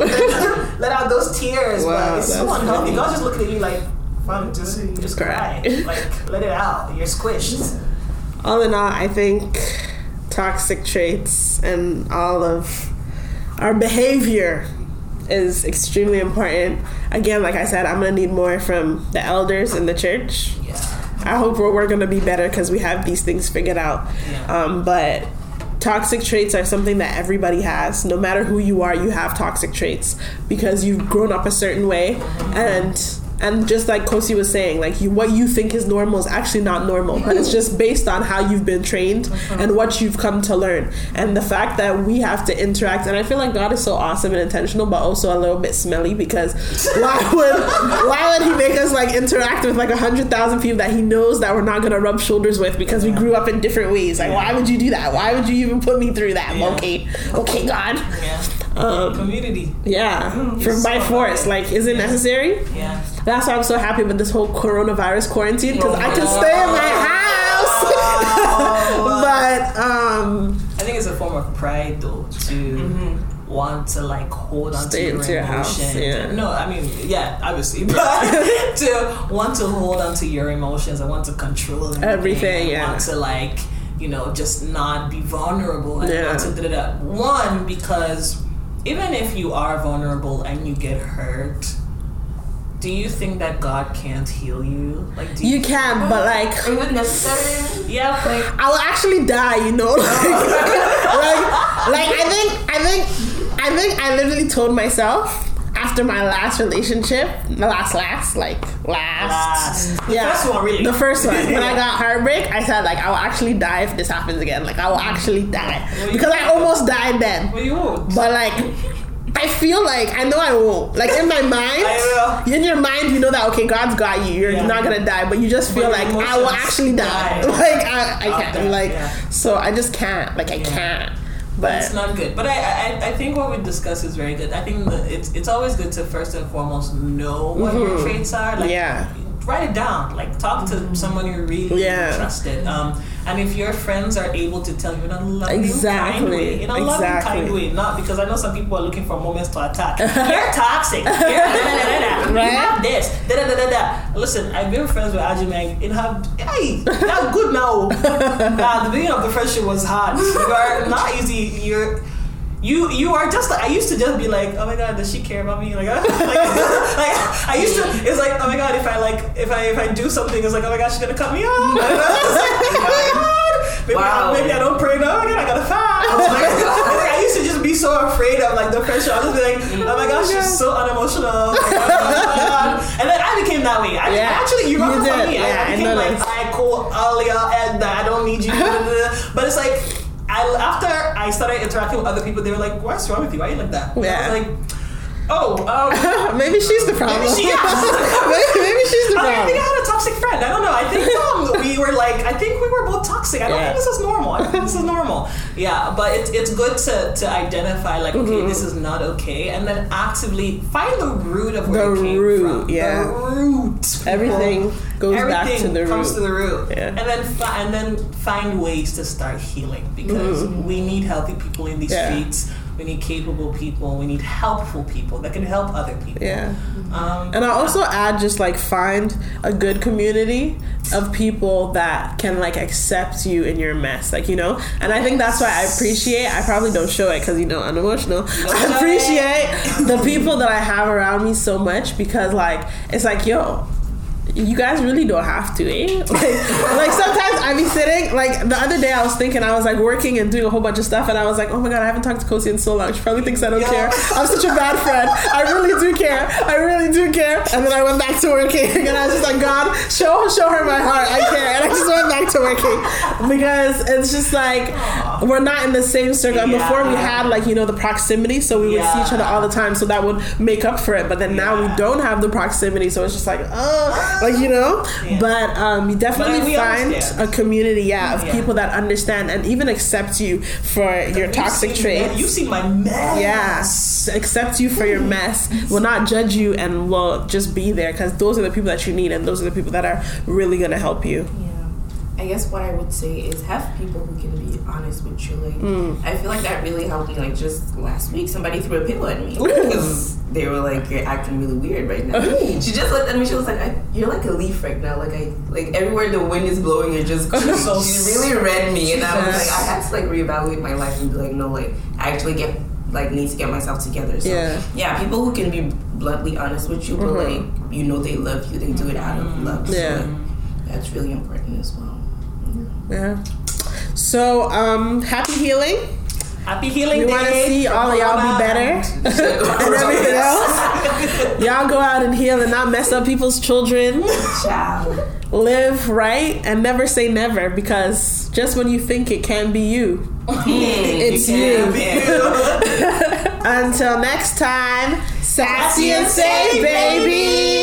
let out those tears. Wow, but it's so unhealthy. funny. God's just looking at you like, fam, just just cry. Like let it out. You're squished. All in all, I think toxic traits and all of our behavior is extremely important. Again, like I said, I'm gonna need more from the elders in the church. Yeah. I hope we're, we're gonna be better because we have these things figured out. Yeah. Um, but toxic traits are something that everybody has. No matter who you are, you have toxic traits because you've grown up a certain way, and and just like Kosi was saying, like you what you think is normal is actually not normal, but it's just based on how you've been trained and what you've come to learn, and the fact that we have to interact. And I feel like God is so awesome and intentional, but also a little bit smelly because why would why would He make us like interact with like a hundred thousand people that He knows that we're not gonna rub shoulders with because we grew up in different ways? Like, why would you do that? Why would you even put me through that? Yeah. Okay, okay, God. Yeah. Um, Community. yeah, from by so force. hard. Like, is it necessary? Yeah. That's why I'm so happy with this whole coronavirus quarantine because I can stay in my house. but um, I think it's a form of pride though to want to like hold on Stay to your your emotions. yeah. No, I mean, yeah, obviously, but to want to hold on to your emotions and want to control everything, Everything, yeah. want to like you know just not be vulnerable and Yeah. want to da, da, da. one because even if you are vulnerable and you get hurt. Do you think that God can't heal you? Like, do you can, but like. Is it necessary? Yeah, like I will actually die, you know. Like, like, like I think, I think, I think I literally told myself after my last relationship, the last, last, like last, Last. The first one, really. the first one. When I got heartbreak, I said like I will actually die if this happens again. Like I will mm. actually die Well, because I almost died then. well, you won't. But like, I feel like I know I won't. Like in my mind, in your mind, you know that okay, God's got you. You're Yeah. not gonna die, but you just feel But like I will actually die. die. Like I, I can't. Like yeah. so, I just can't. Like I can't. But it's not good. But I, I, I think what we discuss is very good. I think the, it's it's always good to first and foremost know what your traits are. Like, Mm-hmm. Yeah. Write it down. Like talk to someone you really Yeah. trusted. Um, and if your friends are able to tell you in a loving, kind way, in a loving, Exactly. kind way, not because I know some people are looking for moments to attack. You're toxic. You're da, da, da. Right? You have this. Da, da, da, da. Listen, I've been friends with Ajimang. It have hey, that's good now. nah, the beginning of the friendship was hard. You are not easy. You're you you are just like I used to just be like, oh my god, does she care about me? Like, like, like I used to. It's like, oh my god, if I like if I if I do something, it's like, oh my god, she's gonna cut me off. It's like, oh my god. Maybe, Wow. I, maybe I don't pray. No, again, I gotta fast. Oh like, like, I used to just be so afraid of like the pressure. I was just be like, oh my gosh, she's so unemotional. Like, oh my God. And then I became that way. I, Yeah. actually, you You remember from did. me? I- Yeah, I, I became like. I call Alia and I don't need you. but it's like, I after I started interacting with other people, they were like, "What's wrong with you? Why are you like that?" And I Yeah. was like, "Oh, um, maybe she's the problem. Maybe she is. maybe, maybe she's the problem. I think I had a toxic friend. I don't know. I think um, we were like, I think we were both toxic. I don't Yeah. think this is normal. I think this is normal. Yeah, but it's it's good to to identify like, okay, Mm-hmm. this is not okay, and then actively find the root of where The it came root, from. yeah. The root. people. Everything goes back to the root comes root. to the root, Yeah. and then fi- and then find ways to start healing because we need healthy people in these Mm-hmm. Yeah. streets. We need capable people. We need helpful people that can help other people. Yeah. Um, And I also add just like find a good community of people that can like accept you in your mess, like you know. And I think that's why I appreciate. I probably don't show it because you know I'm emotional. I it. appreciate the people that I have around me so much because like it's like yo. You guys really don't have to, eh? Like, like sometimes I be sitting, like the other day I was thinking, I was like working and doing a whole bunch of stuff, and I was like, oh my god, I haven't talked to Kosi in so long. She probably thinks I don't Yeah. care. I'm such a bad friend. I really do care. I really do care. And then I went back to working, and I was just like, God, show show her my heart. I care. And I just went back to working because it's just like we're not in the same circle. And before we had like you know the proximity, so we would see each other all the time, so that would make up for it. But then now we don't have the proximity, so it's just like, oh, like you know. Yeah. But um, you definitely find understand. a community, yeah, of Yeah. people that understand and even accept you for your toxic traits. You've seen my mess. Yeah, accept you for your mess. Will not judge you and will just be there because those are the people that you need and those are the people that are really gonna help you. Yeah. I guess what I would say is have people who can be honest with you. Like, Mm. I feel like that really helped me. Like, just last week, somebody threw a pillow at me because they were like, "You're acting really weird right now." she just looked at me. She was like, I, "You're like a leaf right now. Like, I like everywhere the wind is blowing, you're just." So she really read me, and I was like, I had to like reevaluate my life and be like, no, like I actually get like need to get myself together. So Yeah. yeah, people who can be bluntly honest with you, but Mhm. like you know they love you, they do it out of love. So, Yeah. like, that's really important as well. Yeah. So, um, happy healing. Happy healing We want to see all of y'all be better and everything else. Y'all go out and heal and not mess up people's children. Ciao. Live right and never say never because just when you think it can be you, it's you. Until next time, sassy and safe, baby.